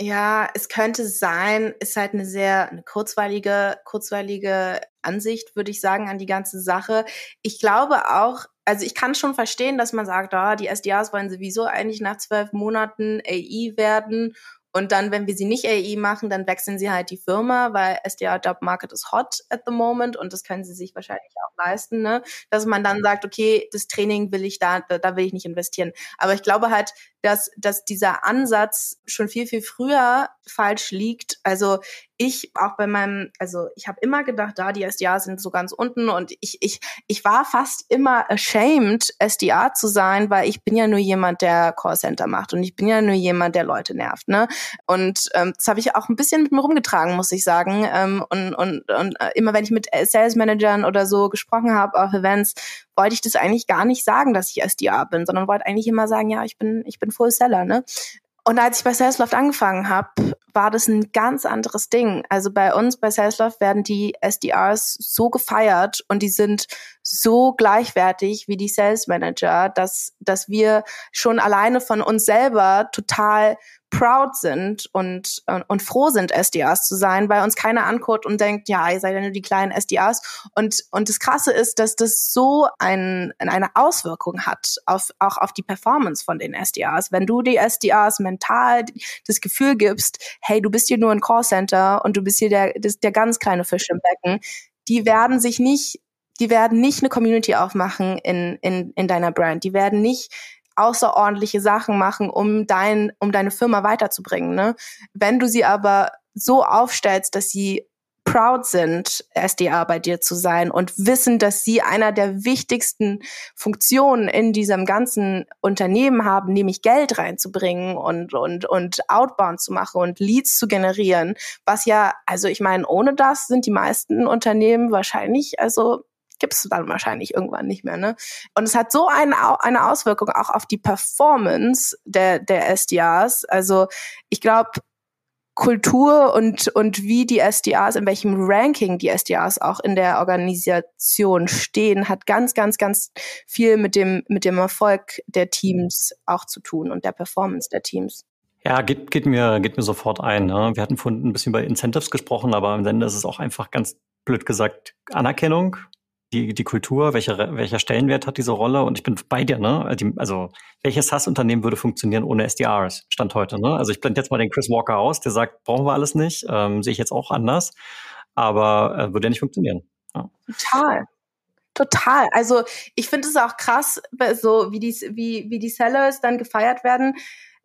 Ja, es könnte sein, ist halt eine sehr eine kurzweilige, kurzweilige Ansicht, würde ich sagen, an die ganze Sache. Ich glaube auch, also ich kann schon verstehen, dass man sagt, ah, die SDAs wollen sowieso eigentlich nach zwölf Monaten AI werden und dann, wenn wir sie nicht AI machen, dann wechseln sie halt die Firma, weil SDR Job Market ist hot at the moment und das können sie sich wahrscheinlich auch leisten, ne? Dass man dann sagt, okay, das Training will ich da, da will ich nicht investieren. Aber ich glaube halt, dass, dass dieser Ansatz schon viel, viel früher falsch liegt. Also ich auch bei meinem, also ich habe immer gedacht, da die SDA sind so ganz unten und ich, ich, ich war fast immer ashamed, SDA zu sein, weil ich bin ja nur jemand, der Callcenter macht und ich bin ja nur jemand, der Leute nervt. Ne? Und ähm, das habe ich auch ein bisschen mit mir rumgetragen, muss ich sagen. Ähm, und, und, und äh, immer wenn ich mit Sales Managern oder so gesprochen habe auf Events, wollte ich das eigentlich gar nicht sagen, dass ich SDA bin, sondern wollte eigentlich immer sagen, ja, ich bin, ich bin Full Seller, ne? Und als ich bei Salesloft angefangen habe, war das ein ganz anderes Ding. Also bei uns bei Salesloft werden die SDRs so gefeiert und die sind so gleichwertig wie die Sales Manager, dass, dass wir schon alleine von uns selber total proud sind und, und, und froh sind, SDRs zu sein, weil uns keiner anguckt und denkt, ja, ihr seid ja nur die kleinen SDRs. Und, und das Krasse ist, dass das so ein, eine Auswirkung hat auf, auch auf die Performance von den SDRs. Wenn du die SDRs mental das Gefühl gibst, hey, du bist hier nur ein Callcenter und du bist hier der, der ganz kleine Fisch im Becken, die werden sich nicht die werden nicht eine Community aufmachen in, in, in deiner Brand. Die werden nicht außerordentliche Sachen machen, um dein, um deine Firma weiterzubringen. Ne? Wenn du sie aber so aufstellst, dass sie proud sind, SDA bei dir zu sein und wissen, dass sie einer der wichtigsten Funktionen in diesem ganzen Unternehmen haben, nämlich Geld reinzubringen und, und, und Outbound zu machen und Leads zu generieren, was ja, also ich meine, ohne das sind die meisten Unternehmen wahrscheinlich, also gibt es dann wahrscheinlich irgendwann nicht mehr. Ne? Und es hat so eine, eine Auswirkung auch auf die Performance der, der SDRs. Also ich glaube, Kultur und, und wie die SDRs, in welchem Ranking die SDRs auch in der Organisation stehen, hat ganz, ganz, ganz viel mit dem, mit dem Erfolg der Teams auch zu tun und der Performance der Teams. Ja, geht, geht, mir, geht mir sofort ein. Ne? Wir hatten vorhin ein bisschen über Incentives gesprochen, aber am Ende ist es auch einfach ganz blöd gesagt Anerkennung, die, die Kultur, welcher, welcher Stellenwert hat diese Rolle? Und ich bin bei dir, ne? Also, welches SaaS-Unternehmen würde funktionieren ohne SDRs? Stand heute, ne? Also, ich blende jetzt mal den Chris Walker aus, der sagt, brauchen wir alles nicht, ähm, sehe ich jetzt auch anders, aber äh, würde ja nicht funktionieren. Ja. Total. Total. Also ich finde es auch krass, so wie die, wie, wie die Sellers dann gefeiert werden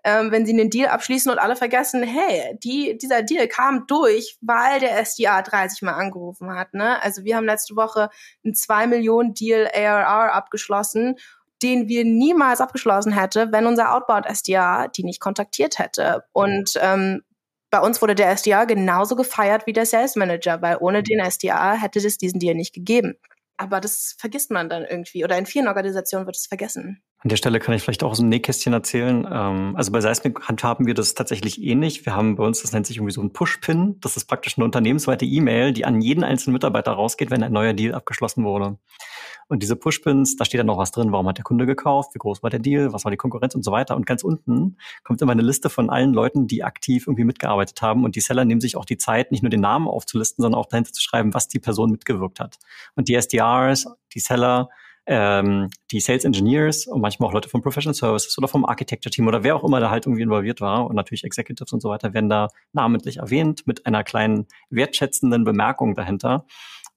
ähm, wenn sie einen Deal abschließen und alle vergessen, hey, die, dieser Deal kam durch, weil der SDA 30 Mal angerufen hat. Ne? Also wir haben letzte Woche einen 2 Millionen Deal ARR abgeschlossen den wir niemals abgeschlossen hätte, wenn unser Outbound SDA die nicht kontaktiert hätte. Und ähm, bei uns wurde der SDA genauso gefeiert wie der Sales Manager, weil ohne den SDA hätte es diesen Deal nicht gegeben. Aber das vergisst man dann irgendwie. Oder in vielen Organisationen wird es vergessen. An der Stelle kann ich vielleicht auch aus dem Nähkästchen erzählen. Ähm, also bei Seismic handhaben wir das tatsächlich ähnlich. Wir haben bei uns, das nennt sich irgendwie so ein Push-Pin. Das ist praktisch eine unternehmensweite E-Mail, die an jeden einzelnen Mitarbeiter rausgeht, wenn ein neuer Deal abgeschlossen wurde. Und diese Pushpins, da steht dann noch was drin, warum hat der Kunde gekauft, wie groß war der Deal, was war die Konkurrenz und so weiter. Und ganz unten kommt immer eine Liste von allen Leuten, die aktiv irgendwie mitgearbeitet haben. Und die Seller nehmen sich auch die Zeit, nicht nur den Namen aufzulisten, sondern auch dahinter zu schreiben, was die Person mitgewirkt hat. Und die SDRs, die Seller, ähm, die Sales Engineers und manchmal auch Leute vom Professional Services oder vom Architecture Team oder wer auch immer da halt irgendwie involviert war und natürlich Executives und so weiter werden da namentlich erwähnt mit einer kleinen wertschätzenden Bemerkung dahinter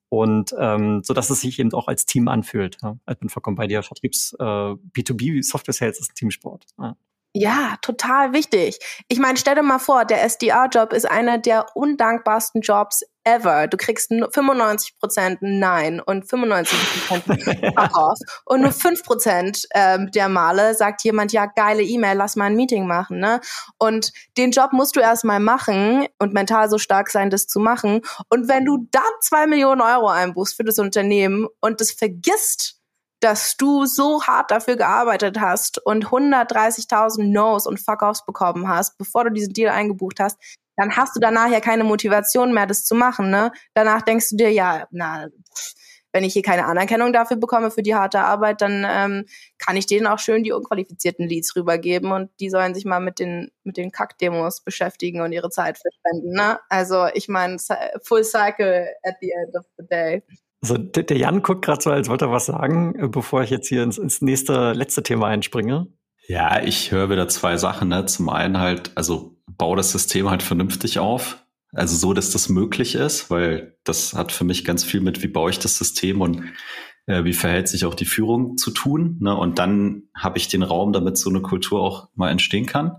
und ähm, so dass es sich eben auch als Team anfühlt. Ja. Ich bin vollkommen bei dir. Vertriebs äh, B2B Software Sales ist ein Teamsport. Ja. Ja, total wichtig. Ich meine, stell dir mal vor, der SDR-Job ist einer der undankbarsten Jobs ever. Du kriegst 95% Nein und 95% Fuck off. Und nur 5% ähm, der Male sagt jemand, ja, geile E-Mail, lass mal ein Meeting machen. Ne? Und den Job musst du erstmal machen und mental so stark sein, das zu machen. Und wenn du dann zwei Millionen Euro einbuchst für das Unternehmen und das vergisst, dass du so hart dafür gearbeitet hast und 130.000 No's und Fuck-Offs bekommen hast, bevor du diesen Deal eingebucht hast, dann hast du danach ja keine Motivation mehr, das zu machen. Ne? Danach denkst du dir, ja, na, wenn ich hier keine Anerkennung dafür bekomme für die harte Arbeit, dann ähm, kann ich denen auch schön die unqualifizierten Leads rübergeben und die sollen sich mal mit den mit den Kack-Demos beschäftigen und ihre Zeit verschwenden. Ne? Also ich meine, full cycle at the end of the day. Also der Jan guckt gerade so, als wollte er was sagen, äh, bevor ich jetzt hier ins, ins nächste, letzte Thema einspringe. Ja, ich höre wieder zwei Sachen. Ne? Zum einen halt, also bau das System halt vernünftig auf. Also so, dass das möglich ist, weil das hat für mich ganz viel mit, wie baue ich das System und äh, wie verhält sich auch die Führung zu tun. Ne? Und dann habe ich den Raum, damit so eine Kultur auch mal entstehen kann.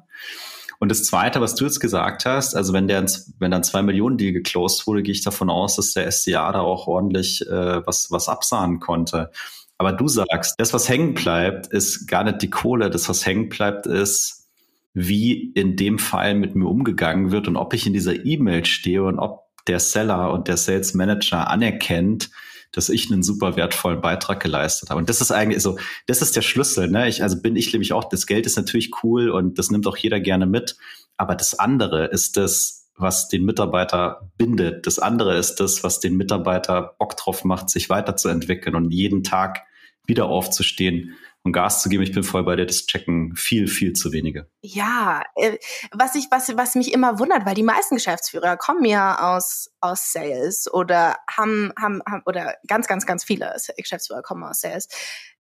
Und das Zweite, was du jetzt gesagt hast, also wenn der, wenn dann zwei Millionen Deal geclosed wurde, gehe ich davon aus, dass der SCA da auch ordentlich äh, was, was absahen konnte. Aber du sagst, das, was hängen bleibt, ist gar nicht die Kohle. Das, was hängen bleibt, ist, wie in dem Fall mit mir umgegangen wird und ob ich in dieser E-Mail stehe und ob der Seller und der Sales Manager anerkennt, dass ich einen super wertvollen Beitrag geleistet habe. Und das ist eigentlich so, das ist der Schlüssel. Ne? Ich, also bin ich nämlich auch, das Geld ist natürlich cool und das nimmt auch jeder gerne mit. Aber das andere ist das, was den Mitarbeiter bindet. Das andere ist das, was den Mitarbeiter Bock drauf macht, sich weiterzuentwickeln und jeden Tag wieder aufzustehen und Gas zu geben. Ich bin voll bei dir, das checken viel, viel zu wenige. Ja, äh, was ich, was, was mich immer wundert, weil die meisten Geschäftsführer kommen ja aus, aus Sales oder haben, haben, haben oder ganz, ganz, ganz viele Geschäftsführer kommen aus Sales.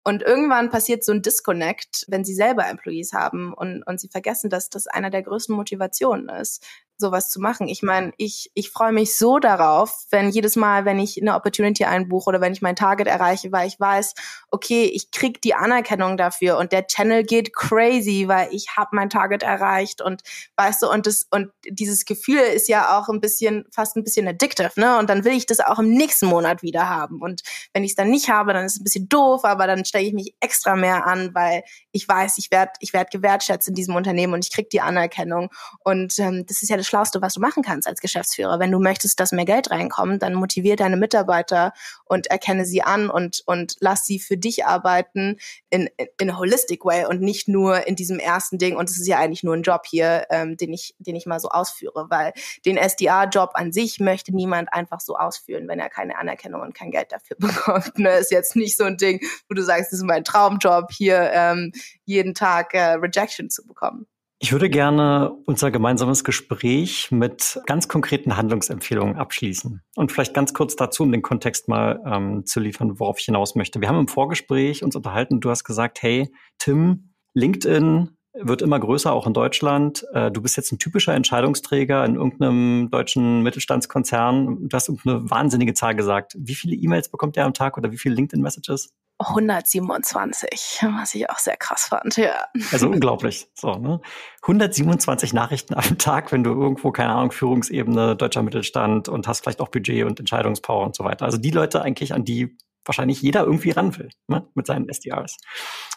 Und irgendwann passiert so ein Disconnect, wenn sie selber Employees haben und, und sie vergessen, dass das einer der größten Motivationen ist sowas zu machen. Ich meine, ich, ich freue mich so darauf, wenn jedes Mal, wenn ich eine Opportunity einbuche oder wenn ich mein Target erreiche, weil ich weiß, okay, ich krieg die Anerkennung dafür und der Channel geht crazy, weil ich habe mein Target erreicht und weißt du, und das, und dieses Gefühl ist ja auch ein bisschen, fast ein bisschen addictive, ne? Und dann will ich das auch im nächsten Monat wieder haben. Und wenn ich es dann nicht habe, dann ist es ein bisschen doof, aber dann stelle ich mich extra mehr an, weil ich weiß, ich werde ich werd gewertschätzt in diesem Unternehmen und ich krieg die Anerkennung. Und ähm, das ist ja das Schlauste, was du machen kannst als Geschäftsführer. Wenn du möchtest, dass mehr Geld reinkommt, dann motivier deine Mitarbeiter und erkenne sie an und, und lass sie für dich arbeiten in, in, in a holistic way und nicht nur in diesem ersten Ding. Und es ist ja eigentlich nur ein Job hier, ähm, den ich, den ich mal so ausführe, weil den SDA-Job an sich möchte niemand einfach so ausführen, wenn er keine Anerkennung und kein Geld dafür bekommt. Ne? Ist jetzt nicht so ein Ding, wo du sagst, das ist mein Traumjob, hier ähm, jeden Tag äh, Rejection zu bekommen. Ich würde gerne unser gemeinsames Gespräch mit ganz konkreten Handlungsempfehlungen abschließen. Und vielleicht ganz kurz dazu, um den Kontext mal ähm, zu liefern, worauf ich hinaus möchte. Wir haben im Vorgespräch uns unterhalten, du hast gesagt, hey, Tim, LinkedIn wird immer größer, auch in Deutschland. Äh, du bist jetzt ein typischer Entscheidungsträger in irgendeinem deutschen Mittelstandskonzern. Du hast eine wahnsinnige Zahl gesagt. Wie viele E-Mails bekommt ihr am Tag oder wie viele LinkedIn-Messages? 127, was ich auch sehr krass fand, ja. Also unglaublich. So, ne? 127 Nachrichten am Tag, wenn du irgendwo, keine Ahnung, Führungsebene, deutscher Mittelstand und hast vielleicht auch Budget und Entscheidungspower und so weiter. Also die Leute eigentlich, an die wahrscheinlich jeder irgendwie ran will, ne? mit seinen SDRs.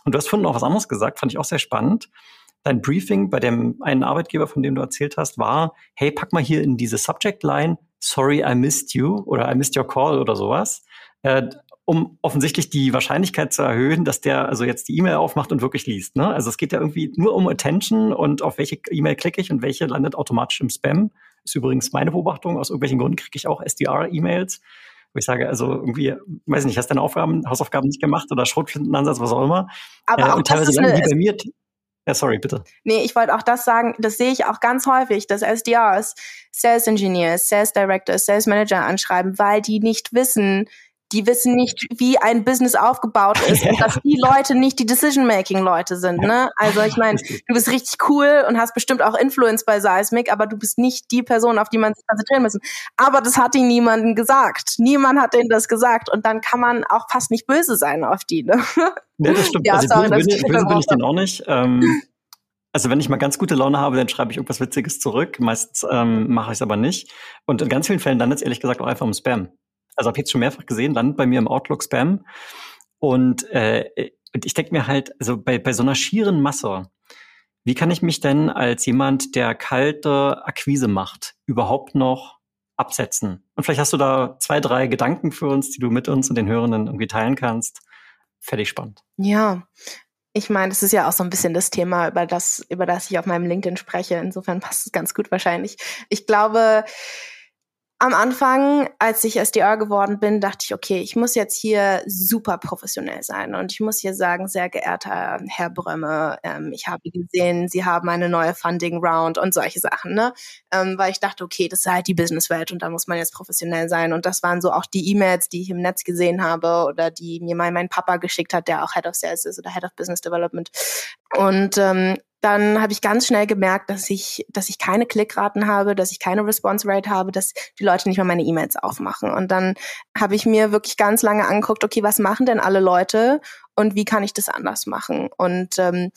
Und du hast vorhin noch was anderes gesagt, fand ich auch sehr spannend. Dein Briefing bei dem einen Arbeitgeber, von dem du erzählt hast, war, hey, pack mal hier in diese Subject Line, sorry, I missed you oder I missed your call oder sowas. Äh, um offensichtlich die Wahrscheinlichkeit zu erhöhen, dass der also jetzt die E-Mail aufmacht und wirklich liest. Ne? Also es geht ja irgendwie nur um Attention und auf welche E-Mail klicke ich und welche landet automatisch im Spam. Ist übrigens meine Beobachtung. Aus irgendwelchen Gründen kriege ich auch SDR-E-Mails, wo ich sage, also irgendwie, weiß nicht, hast deine Aufgaben, Hausaufgaben nicht gemacht oder Schrotflintenansatz, was auch immer. Aber äh, und teilweise landen die bei mir. Ja, sorry, bitte. Nee, ich wollte auch das sagen, das sehe ich auch ganz häufig, dass SDRs Sales Engineers, Sales Directors, Sales Manager anschreiben, weil die nicht wissen, die wissen nicht, wie ein Business aufgebaut ist und dass die Leute nicht die Decision-Making-Leute sind. Ne? Also ich meine, du bist richtig cool und hast bestimmt auch Influence bei Seismic, aber du bist nicht die Person, auf die man sich konzentrieren müssen. Aber das hat ihnen niemandem gesagt. Niemand hat denen das gesagt. Und dann kann man auch fast nicht böse sein auf die. Ne? Ja, das stimmt. Ja, also sorry, böse, böse, böse bin ich den auch nicht. Ähm, also wenn ich mal ganz gute Laune habe, dann schreibe ich irgendwas Witziges zurück. Meistens ähm, mache ich es aber nicht. Und in ganz vielen Fällen landet es ehrlich gesagt auch einfach im Spam also habe jetzt schon mehrfach gesehen, landet bei mir im Outlook Spam. Und, äh, und ich denke mir halt, also bei, bei so einer schieren Masse, wie kann ich mich denn als jemand, der kalte Akquise macht, überhaupt noch absetzen? Und vielleicht hast du da zwei, drei Gedanken für uns, die du mit uns und den Hörenden irgendwie teilen kannst. Fertig spannend. Ja, ich meine, das ist ja auch so ein bisschen das Thema, über das, über das ich auf meinem LinkedIn spreche. Insofern passt es ganz gut wahrscheinlich. Ich glaube, am Anfang, als ich SDR geworden bin, dachte ich, okay, ich muss jetzt hier super professionell sein und ich muss hier sagen, sehr geehrter Herr Brömme, ähm, ich habe gesehen, Sie haben eine neue Funding Round und solche Sachen, ne? Ähm, weil ich dachte, okay, das ist halt die Businesswelt und da muss man jetzt professionell sein und das waren so auch die E-Mails, die ich im Netz gesehen habe oder die mir mal mein Papa geschickt hat, der auch Head of Sales ist oder Head of Business Development und ähm, dann habe ich ganz schnell gemerkt, dass ich, dass ich keine Klickraten habe, dass ich keine Response Rate habe, dass die Leute nicht mal meine E-Mails aufmachen. Und dann habe ich mir wirklich ganz lange angeguckt, okay, was machen denn alle Leute und wie kann ich das anders machen? Und ähm,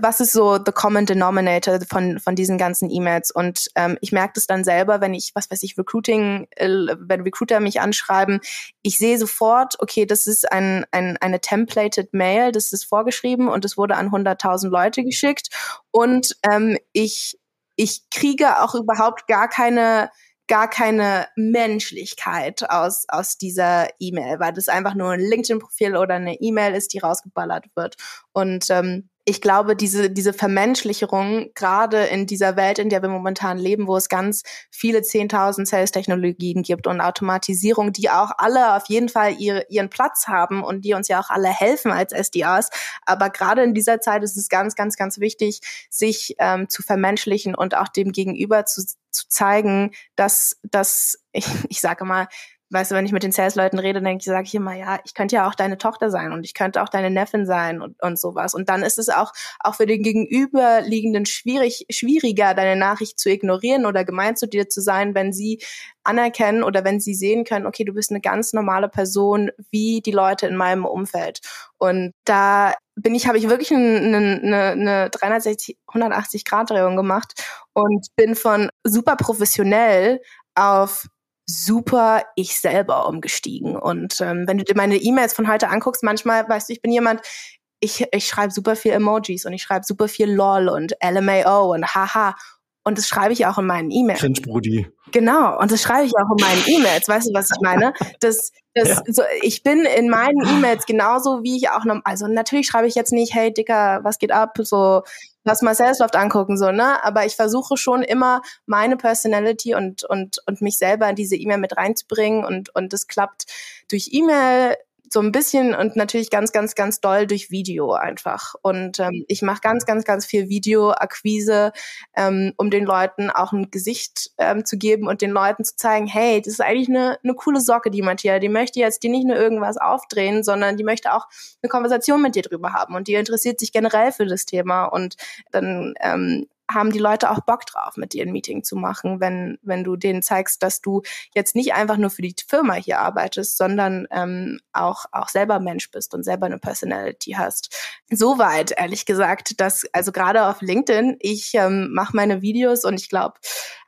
was ist so the common denominator von, von diesen ganzen E-Mails? Und ähm, ich merke das dann selber, wenn ich, was weiß ich, Recruiting, äh, wenn Recruiter mich anschreiben, ich sehe sofort, okay, das ist ein, ein, eine templated Mail, das ist vorgeschrieben und es wurde an 100.000 Leute geschickt. Und ähm, ich, ich kriege auch überhaupt gar keine gar keine Menschlichkeit aus, aus dieser E-Mail, weil das einfach nur ein LinkedIn-Profil oder eine E-Mail ist, die rausgeballert wird. Und ähm, ich glaube, diese, diese Vermenschlicherung, gerade in dieser Welt, in der wir momentan leben, wo es ganz viele 10.000 Sales-Technologien gibt und Automatisierung, die auch alle auf jeden Fall ihre, ihren Platz haben und die uns ja auch alle helfen als SDRs. Aber gerade in dieser Zeit ist es ganz, ganz, ganz wichtig, sich ähm, zu vermenschlichen und auch dem Gegenüber zu, zu zeigen, dass, dass ich, ich sage mal, weißt du, wenn ich mit den Sales-Leuten rede, denke ich, sage ich immer, ja, ich könnte ja auch deine Tochter sein und ich könnte auch deine Neffin sein und, und sowas. Und dann ist es auch, auch für den Gegenüberliegenden schwierig, schwieriger, deine Nachricht zu ignorieren oder gemein zu dir zu sein, wenn sie anerkennen oder wenn sie sehen können, okay, du bist eine ganz normale Person, wie die Leute in meinem Umfeld. Und da bin ich, habe ich wirklich eine, eine, eine 360, 180 Grad Drehung gemacht und bin von super professionell auf super ich selber umgestiegen. Und ähm, wenn du dir meine E-Mails von heute anguckst, manchmal, weißt du, ich bin jemand, ich, ich schreibe super viel Emojis und ich schreibe super viel LOL und LMAO und haha. Und das schreibe ich auch in meinen E-Mails. Cringe Brudi. Genau, und das schreibe ich auch in meinen E-Mails. Weißt du, was ich meine? Das, das, ja. so, ich bin in meinen E-Mails genauso, wie ich auch noch, also natürlich schreibe ich jetzt nicht, hey Dicker, was geht ab? So, lass mal Salesloft angucken, so, ne? Aber ich versuche schon immer meine Personality und, und, und mich selber in diese E-Mail mit reinzubringen und, und das klappt durch E-Mail so ein bisschen und natürlich ganz, ganz, ganz doll durch Video einfach. Und ähm, ich mache ganz, ganz, ganz viel Videoakquise, ähm, um den Leuten auch ein Gesicht ähm, zu geben und den Leuten zu zeigen, hey, das ist eigentlich eine, eine coole Socke, die Matthias, die möchte jetzt dir nicht nur irgendwas aufdrehen, sondern die möchte auch eine Konversation mit dir drüber haben. Und die interessiert sich generell für das Thema. Und dann ähm, haben die Leute auch Bock drauf, mit dir ein Meeting zu machen, wenn, wenn du denen zeigst, dass du jetzt nicht einfach nur für die Firma hier arbeitest, sondern ähm, auch, auch selber Mensch bist und selber eine Personality hast. Soweit, ehrlich gesagt, dass, also gerade auf LinkedIn, ich ähm, mache meine Videos und ich glaube,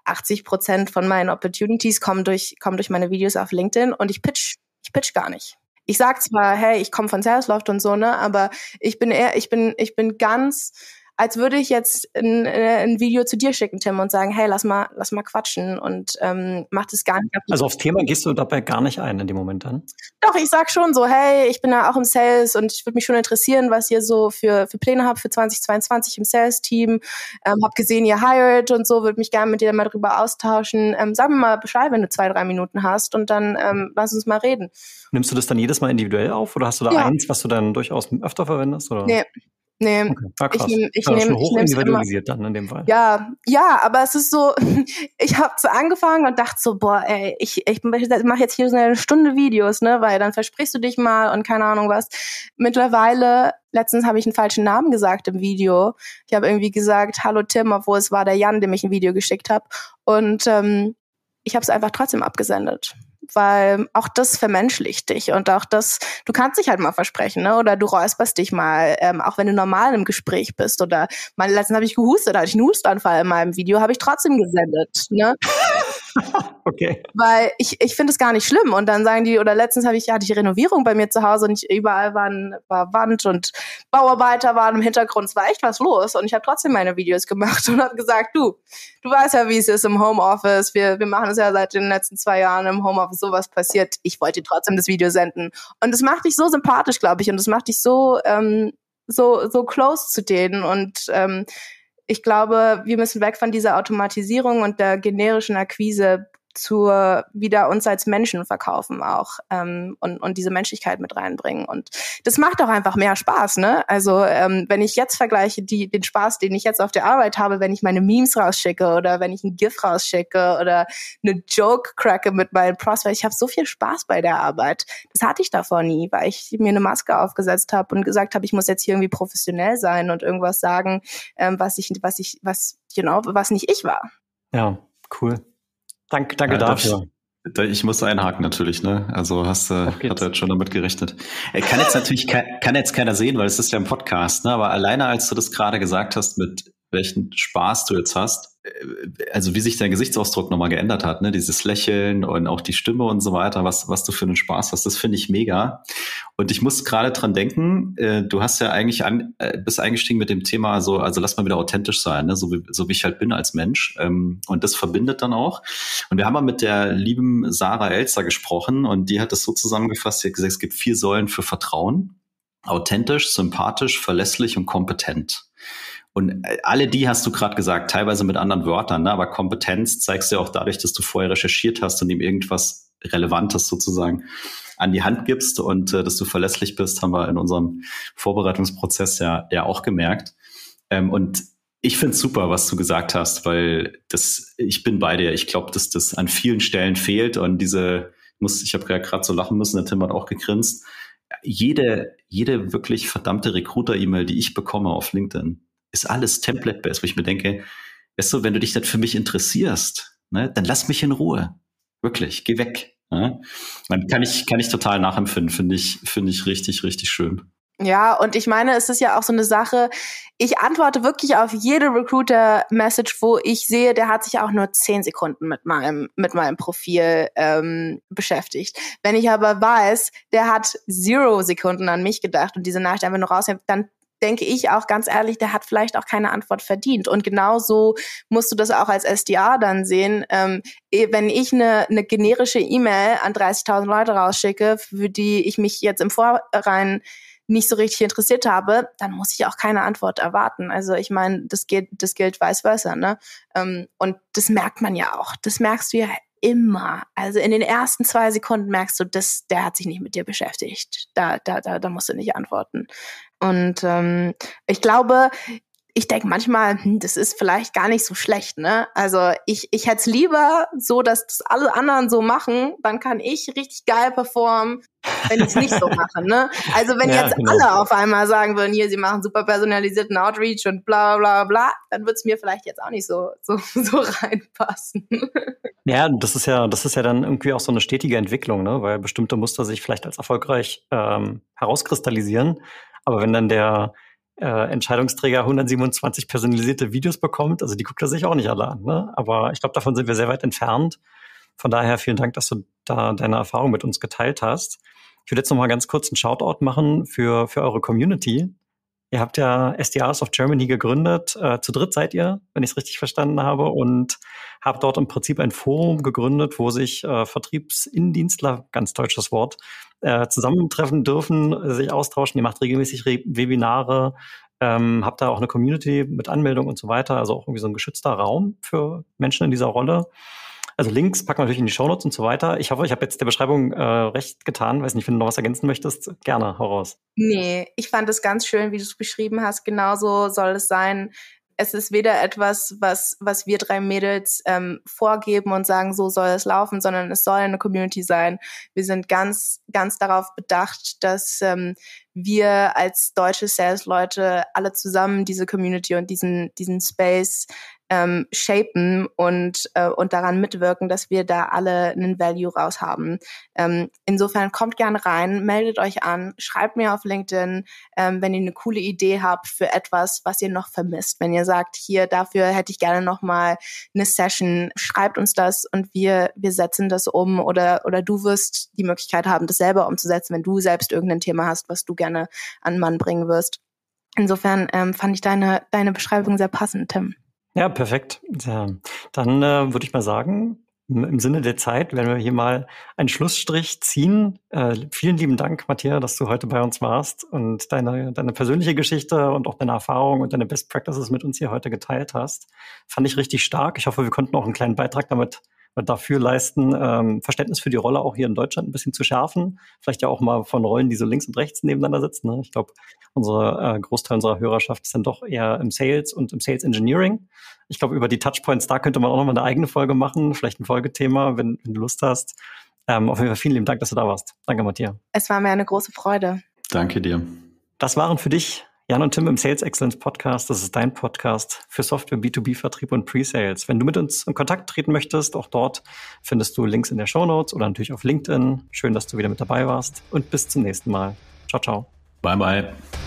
80 Prozent von meinen Opportunities kommen durch, kommen durch meine Videos auf LinkedIn und ich pitch, ich pitch gar nicht. Ich sag zwar, hey, ich komme von Salesloft und so, ne, aber ich bin eher, ich bin, ich bin ganz, als würde ich jetzt ein, äh, ein Video zu dir schicken, Tim, und sagen, hey, lass mal, lass mal quatschen und ähm, mach das gar nicht. Also aufs Thema gehst du dabei gar nicht ein in dem Moment dann? Doch, ich sag schon so, hey, ich bin ja auch im Sales und ich würde mich schon interessieren, was ihr so für, für Pläne habt für 2022 im Sales-Team. Ähm, hab gesehen, ihr hired und so, würde mich gerne mit dir mal drüber austauschen. Ähm, sag mir mal Bescheid, wenn du zwei, drei Minuten hast und dann ähm, lass uns mal reden. Nimmst du das dann jedes Mal individuell auf oder hast du da ja. eins, was du dann durchaus öfter verwendest? Oder? Nee, Nee, okay. ah, ich nehme ich ja, nehm, ich individualisiert dann in dem Fall. Ja, ja, aber es ist so, ich habe so angefangen und dachte so, boah, ey, ich, ich mache jetzt hier so eine Stunde Videos, ne, weil dann versprichst du dich mal und keine Ahnung was. Mittlerweile, letztens habe ich einen falschen Namen gesagt im Video. Ich habe irgendwie gesagt, hallo Tim, obwohl es war der Jan, dem ich ein Video geschickt habe. Und ähm, ich habe es einfach trotzdem abgesendet weil auch das vermenschlicht dich und auch das, du kannst dich halt mal versprechen, ne? Oder du räusperst dich mal, ähm, auch wenn du normal im Gespräch bist. Oder mein letzten habe ich gehustet, hatte ich einen Hustanfall in meinem Video, habe ich trotzdem gesendet, ne? okay. Weil ich, ich finde es gar nicht schlimm. Und dann sagen die, oder letztens habe ich, hatte ich Renovierung bei mir zu Hause und ich, überall waren, war Wand und Bauarbeiter waren im Hintergrund. Es war echt was los. Und ich habe trotzdem meine Videos gemacht und habe gesagt, du, du weißt ja, wie es ist im Homeoffice. Wir, wir machen es ja seit den letzten zwei Jahren im Homeoffice, sowas passiert. Ich wollte trotzdem das Video senden. Und das macht dich so sympathisch, glaube ich. Und das macht dich so, ähm, so, so close zu denen. Und ähm, ich glaube, wir müssen weg von dieser Automatisierung und der generischen Akquise zur wieder uns als Menschen verkaufen auch ähm, und, und diese Menschlichkeit mit reinbringen. Und das macht auch einfach mehr Spaß, ne? Also ähm, wenn ich jetzt vergleiche die, den Spaß, den ich jetzt auf der Arbeit habe, wenn ich meine Memes rausschicke oder wenn ich ein GIF rausschicke oder eine Joke cracke mit meinen Prospects, ich habe so viel Spaß bei der Arbeit. Das hatte ich davor nie, weil ich mir eine Maske aufgesetzt habe und gesagt habe, ich muss jetzt hier irgendwie professionell sein und irgendwas sagen, ähm, was ich, was ich, was, you know, was nicht ich war. Ja, cool. Danke, danke ja, dafür. Ich muss einhaken natürlich, ne? Also hast du, äh, hat er jetzt schon damit gerechnet. Kann jetzt natürlich kann jetzt keiner sehen, weil es ist ja ein Podcast, ne? Aber alleine als du das gerade gesagt hast, mit welchen Spaß du jetzt hast, äh, also wie sich dein Gesichtsausdruck nochmal geändert hat, ne? Dieses Lächeln und auch die Stimme und so weiter, was, was du für einen Spaß hast, das finde ich mega. Und ich muss gerade dran denken, äh, du hast ja eigentlich an, äh, bist eingestiegen mit dem Thema so, also lass mal wieder authentisch sein, ne? so, wie, so wie ich halt bin als Mensch. Ähm, und das verbindet dann auch. Und wir haben mal mit der lieben Sarah Elzer gesprochen und die hat das so zusammengefasst, sie hat gesagt, es gibt vier Säulen für Vertrauen. Authentisch, sympathisch, verlässlich und kompetent. Und äh, alle die hast du gerade gesagt, teilweise mit anderen Wörtern, ne? aber Kompetenz zeigst du ja auch dadurch, dass du vorher recherchiert hast und ihm irgendwas Relevantes sozusagen an die Hand gibst und äh, dass du verlässlich bist, haben wir in unserem Vorbereitungsprozess ja, ja auch gemerkt. Ähm, und ich finde super, was du gesagt hast, weil das, ich bin bei dir. Ich glaube, dass das an vielen Stellen fehlt und diese, muss, ich habe gerade so lachen müssen, der Tim hat auch gegrinst. Jede, jede wirklich verdammte Recruiter-E-Mail, die ich bekomme auf LinkedIn, ist alles Template-based, wo ich mir denke, weißt du, wenn du dich nicht für mich interessierst, ne, dann lass mich in Ruhe. Wirklich, geh weg. Ne? Dann kann ich, kann ich total nachempfinden, finde ich, finde ich richtig, richtig schön. Ja, und ich meine, es ist ja auch so eine Sache, ich antworte wirklich auf jede Recruiter-Message, wo ich sehe, der hat sich auch nur zehn Sekunden mit meinem, mit meinem Profil ähm, beschäftigt. Wenn ich aber weiß, der hat zero Sekunden an mich gedacht und diese Nachricht einfach nur rausnimmt, dann denke ich auch ganz ehrlich, der hat vielleicht auch keine Antwort verdient. Und genauso musst du das auch als SDA dann sehen. Ähm, eh, wenn ich eine, eine generische E-Mail an 30.000 Leute rausschicke, für die ich mich jetzt im Vorrein nicht so richtig interessiert habe, dann muss ich auch keine Antwort erwarten. Also ich meine, das gilt, das gilt vice versa, ne? Ähm, und das merkt man ja auch. Das merkst du ja immer, also in den ersten zwei Sekunden merkst du, dass der hat sich nicht mit dir beschäftigt. Da, da, da, da musst du nicht antworten. Und ähm, ich glaube, ich denke manchmal, hm, das ist vielleicht gar nicht so schlecht, ne? Also ich, ich hätte es lieber so, dass das alle anderen so machen, dann kann ich richtig geil performen, wenn ich es nicht so mache, ne? Also wenn ja, jetzt genau. alle auf einmal sagen würden, hier, sie machen super personalisierten Outreach und bla bla bla, dann würde es mir vielleicht jetzt auch nicht so, so, so reinpassen. Ja, das ist ja, das ist ja dann irgendwie auch so eine stetige Entwicklung, ne? Weil bestimmte Muster sich vielleicht als erfolgreich ähm, herauskristallisieren. Aber wenn dann der äh, Entscheidungsträger 127 personalisierte Videos bekommt. Also die guckt er sich auch nicht alle an. Ne? Aber ich glaube, davon sind wir sehr weit entfernt. Von daher vielen Dank, dass du da deine Erfahrung mit uns geteilt hast. Ich würde jetzt noch mal ganz kurz einen Shoutout machen für, für eure Community. Ihr habt ja SDRs of Germany gegründet. Äh, zu dritt seid ihr, wenn ich es richtig verstanden habe, und habt dort im Prinzip ein Forum gegründet, wo sich äh, Vertriebsindienstler, ganz deutsches Wort, äh, zusammentreffen dürfen, sich austauschen. Ihr macht regelmäßig Re Webinare, ähm, habt da auch eine Community mit Anmeldung und so weiter, also auch irgendwie so ein geschützter Raum für Menschen in dieser Rolle. Also Links packen wir natürlich in die Shownotes und so weiter. Ich hoffe, ich habe jetzt der Beschreibung äh, recht getan. Weiß nicht, wenn du noch was ergänzen möchtest, gerne, heraus. Nee, ich fand es ganz schön, wie du es beschrieben hast. Genauso soll es sein. Es ist weder etwas, was, was wir drei Mädels ähm, vorgeben und sagen, so soll es laufen, sondern es soll eine Community sein. Wir sind ganz, ganz darauf bedacht, dass ähm, wir als deutsche Sales-Leute alle zusammen diese Community und diesen, diesen Space ähm, shapen und, äh, und daran mitwirken, dass wir da alle einen Value raus haben. Ähm, insofern kommt gerne rein, meldet euch an, schreibt mir auf LinkedIn, ähm, wenn ihr eine coole Idee habt für etwas, was ihr noch vermisst. Wenn ihr sagt, hier, dafür hätte ich gerne noch mal eine Session, schreibt uns das und wir, wir setzen das um oder, oder du wirst die Möglichkeit haben, das selber umzusetzen, wenn du selbst irgendein Thema hast, was du gerne an Mann bringen wirst. Insofern ähm, fand ich deine, deine Beschreibung sehr passend, Tim. Ja, perfekt. Dann äh, würde ich mal sagen, im Sinne der Zeit werden wir hier mal einen Schlussstrich ziehen. Äh, vielen lieben Dank, Matthias, dass du heute bei uns warst und deine, deine persönliche Geschichte und auch deine Erfahrung und deine Best Practices mit uns hier heute geteilt hast. Fand ich richtig stark. Ich hoffe, wir konnten auch einen kleinen Beitrag damit dafür leisten, ähm, Verständnis für die Rolle auch hier in Deutschland ein bisschen zu schärfen. Vielleicht ja auch mal von Rollen, die so links und rechts nebeneinander sitzen. Ne? Ich glaube, unsere äh, Großteil unserer Hörerschaft ist dann doch eher im Sales und im Sales Engineering. Ich glaube, über die Touchpoints, da könnte man auch nochmal eine eigene Folge machen, vielleicht ein Folgethema, wenn, wenn du Lust hast. Ähm, auf jeden Fall vielen lieben Dank, dass du da warst. Danke, Matthias. Es war mir eine große Freude. Danke dir. Das waren für dich Jan und Tim im Sales Excellence Podcast. Das ist dein Podcast für Software, B2B-Vertrieb und Pre-Sales. Wenn du mit uns in Kontakt treten möchtest, auch dort findest du Links in der Show Notes oder natürlich auf LinkedIn. Schön, dass du wieder mit dabei warst und bis zum nächsten Mal. Ciao, ciao. Bye, bye.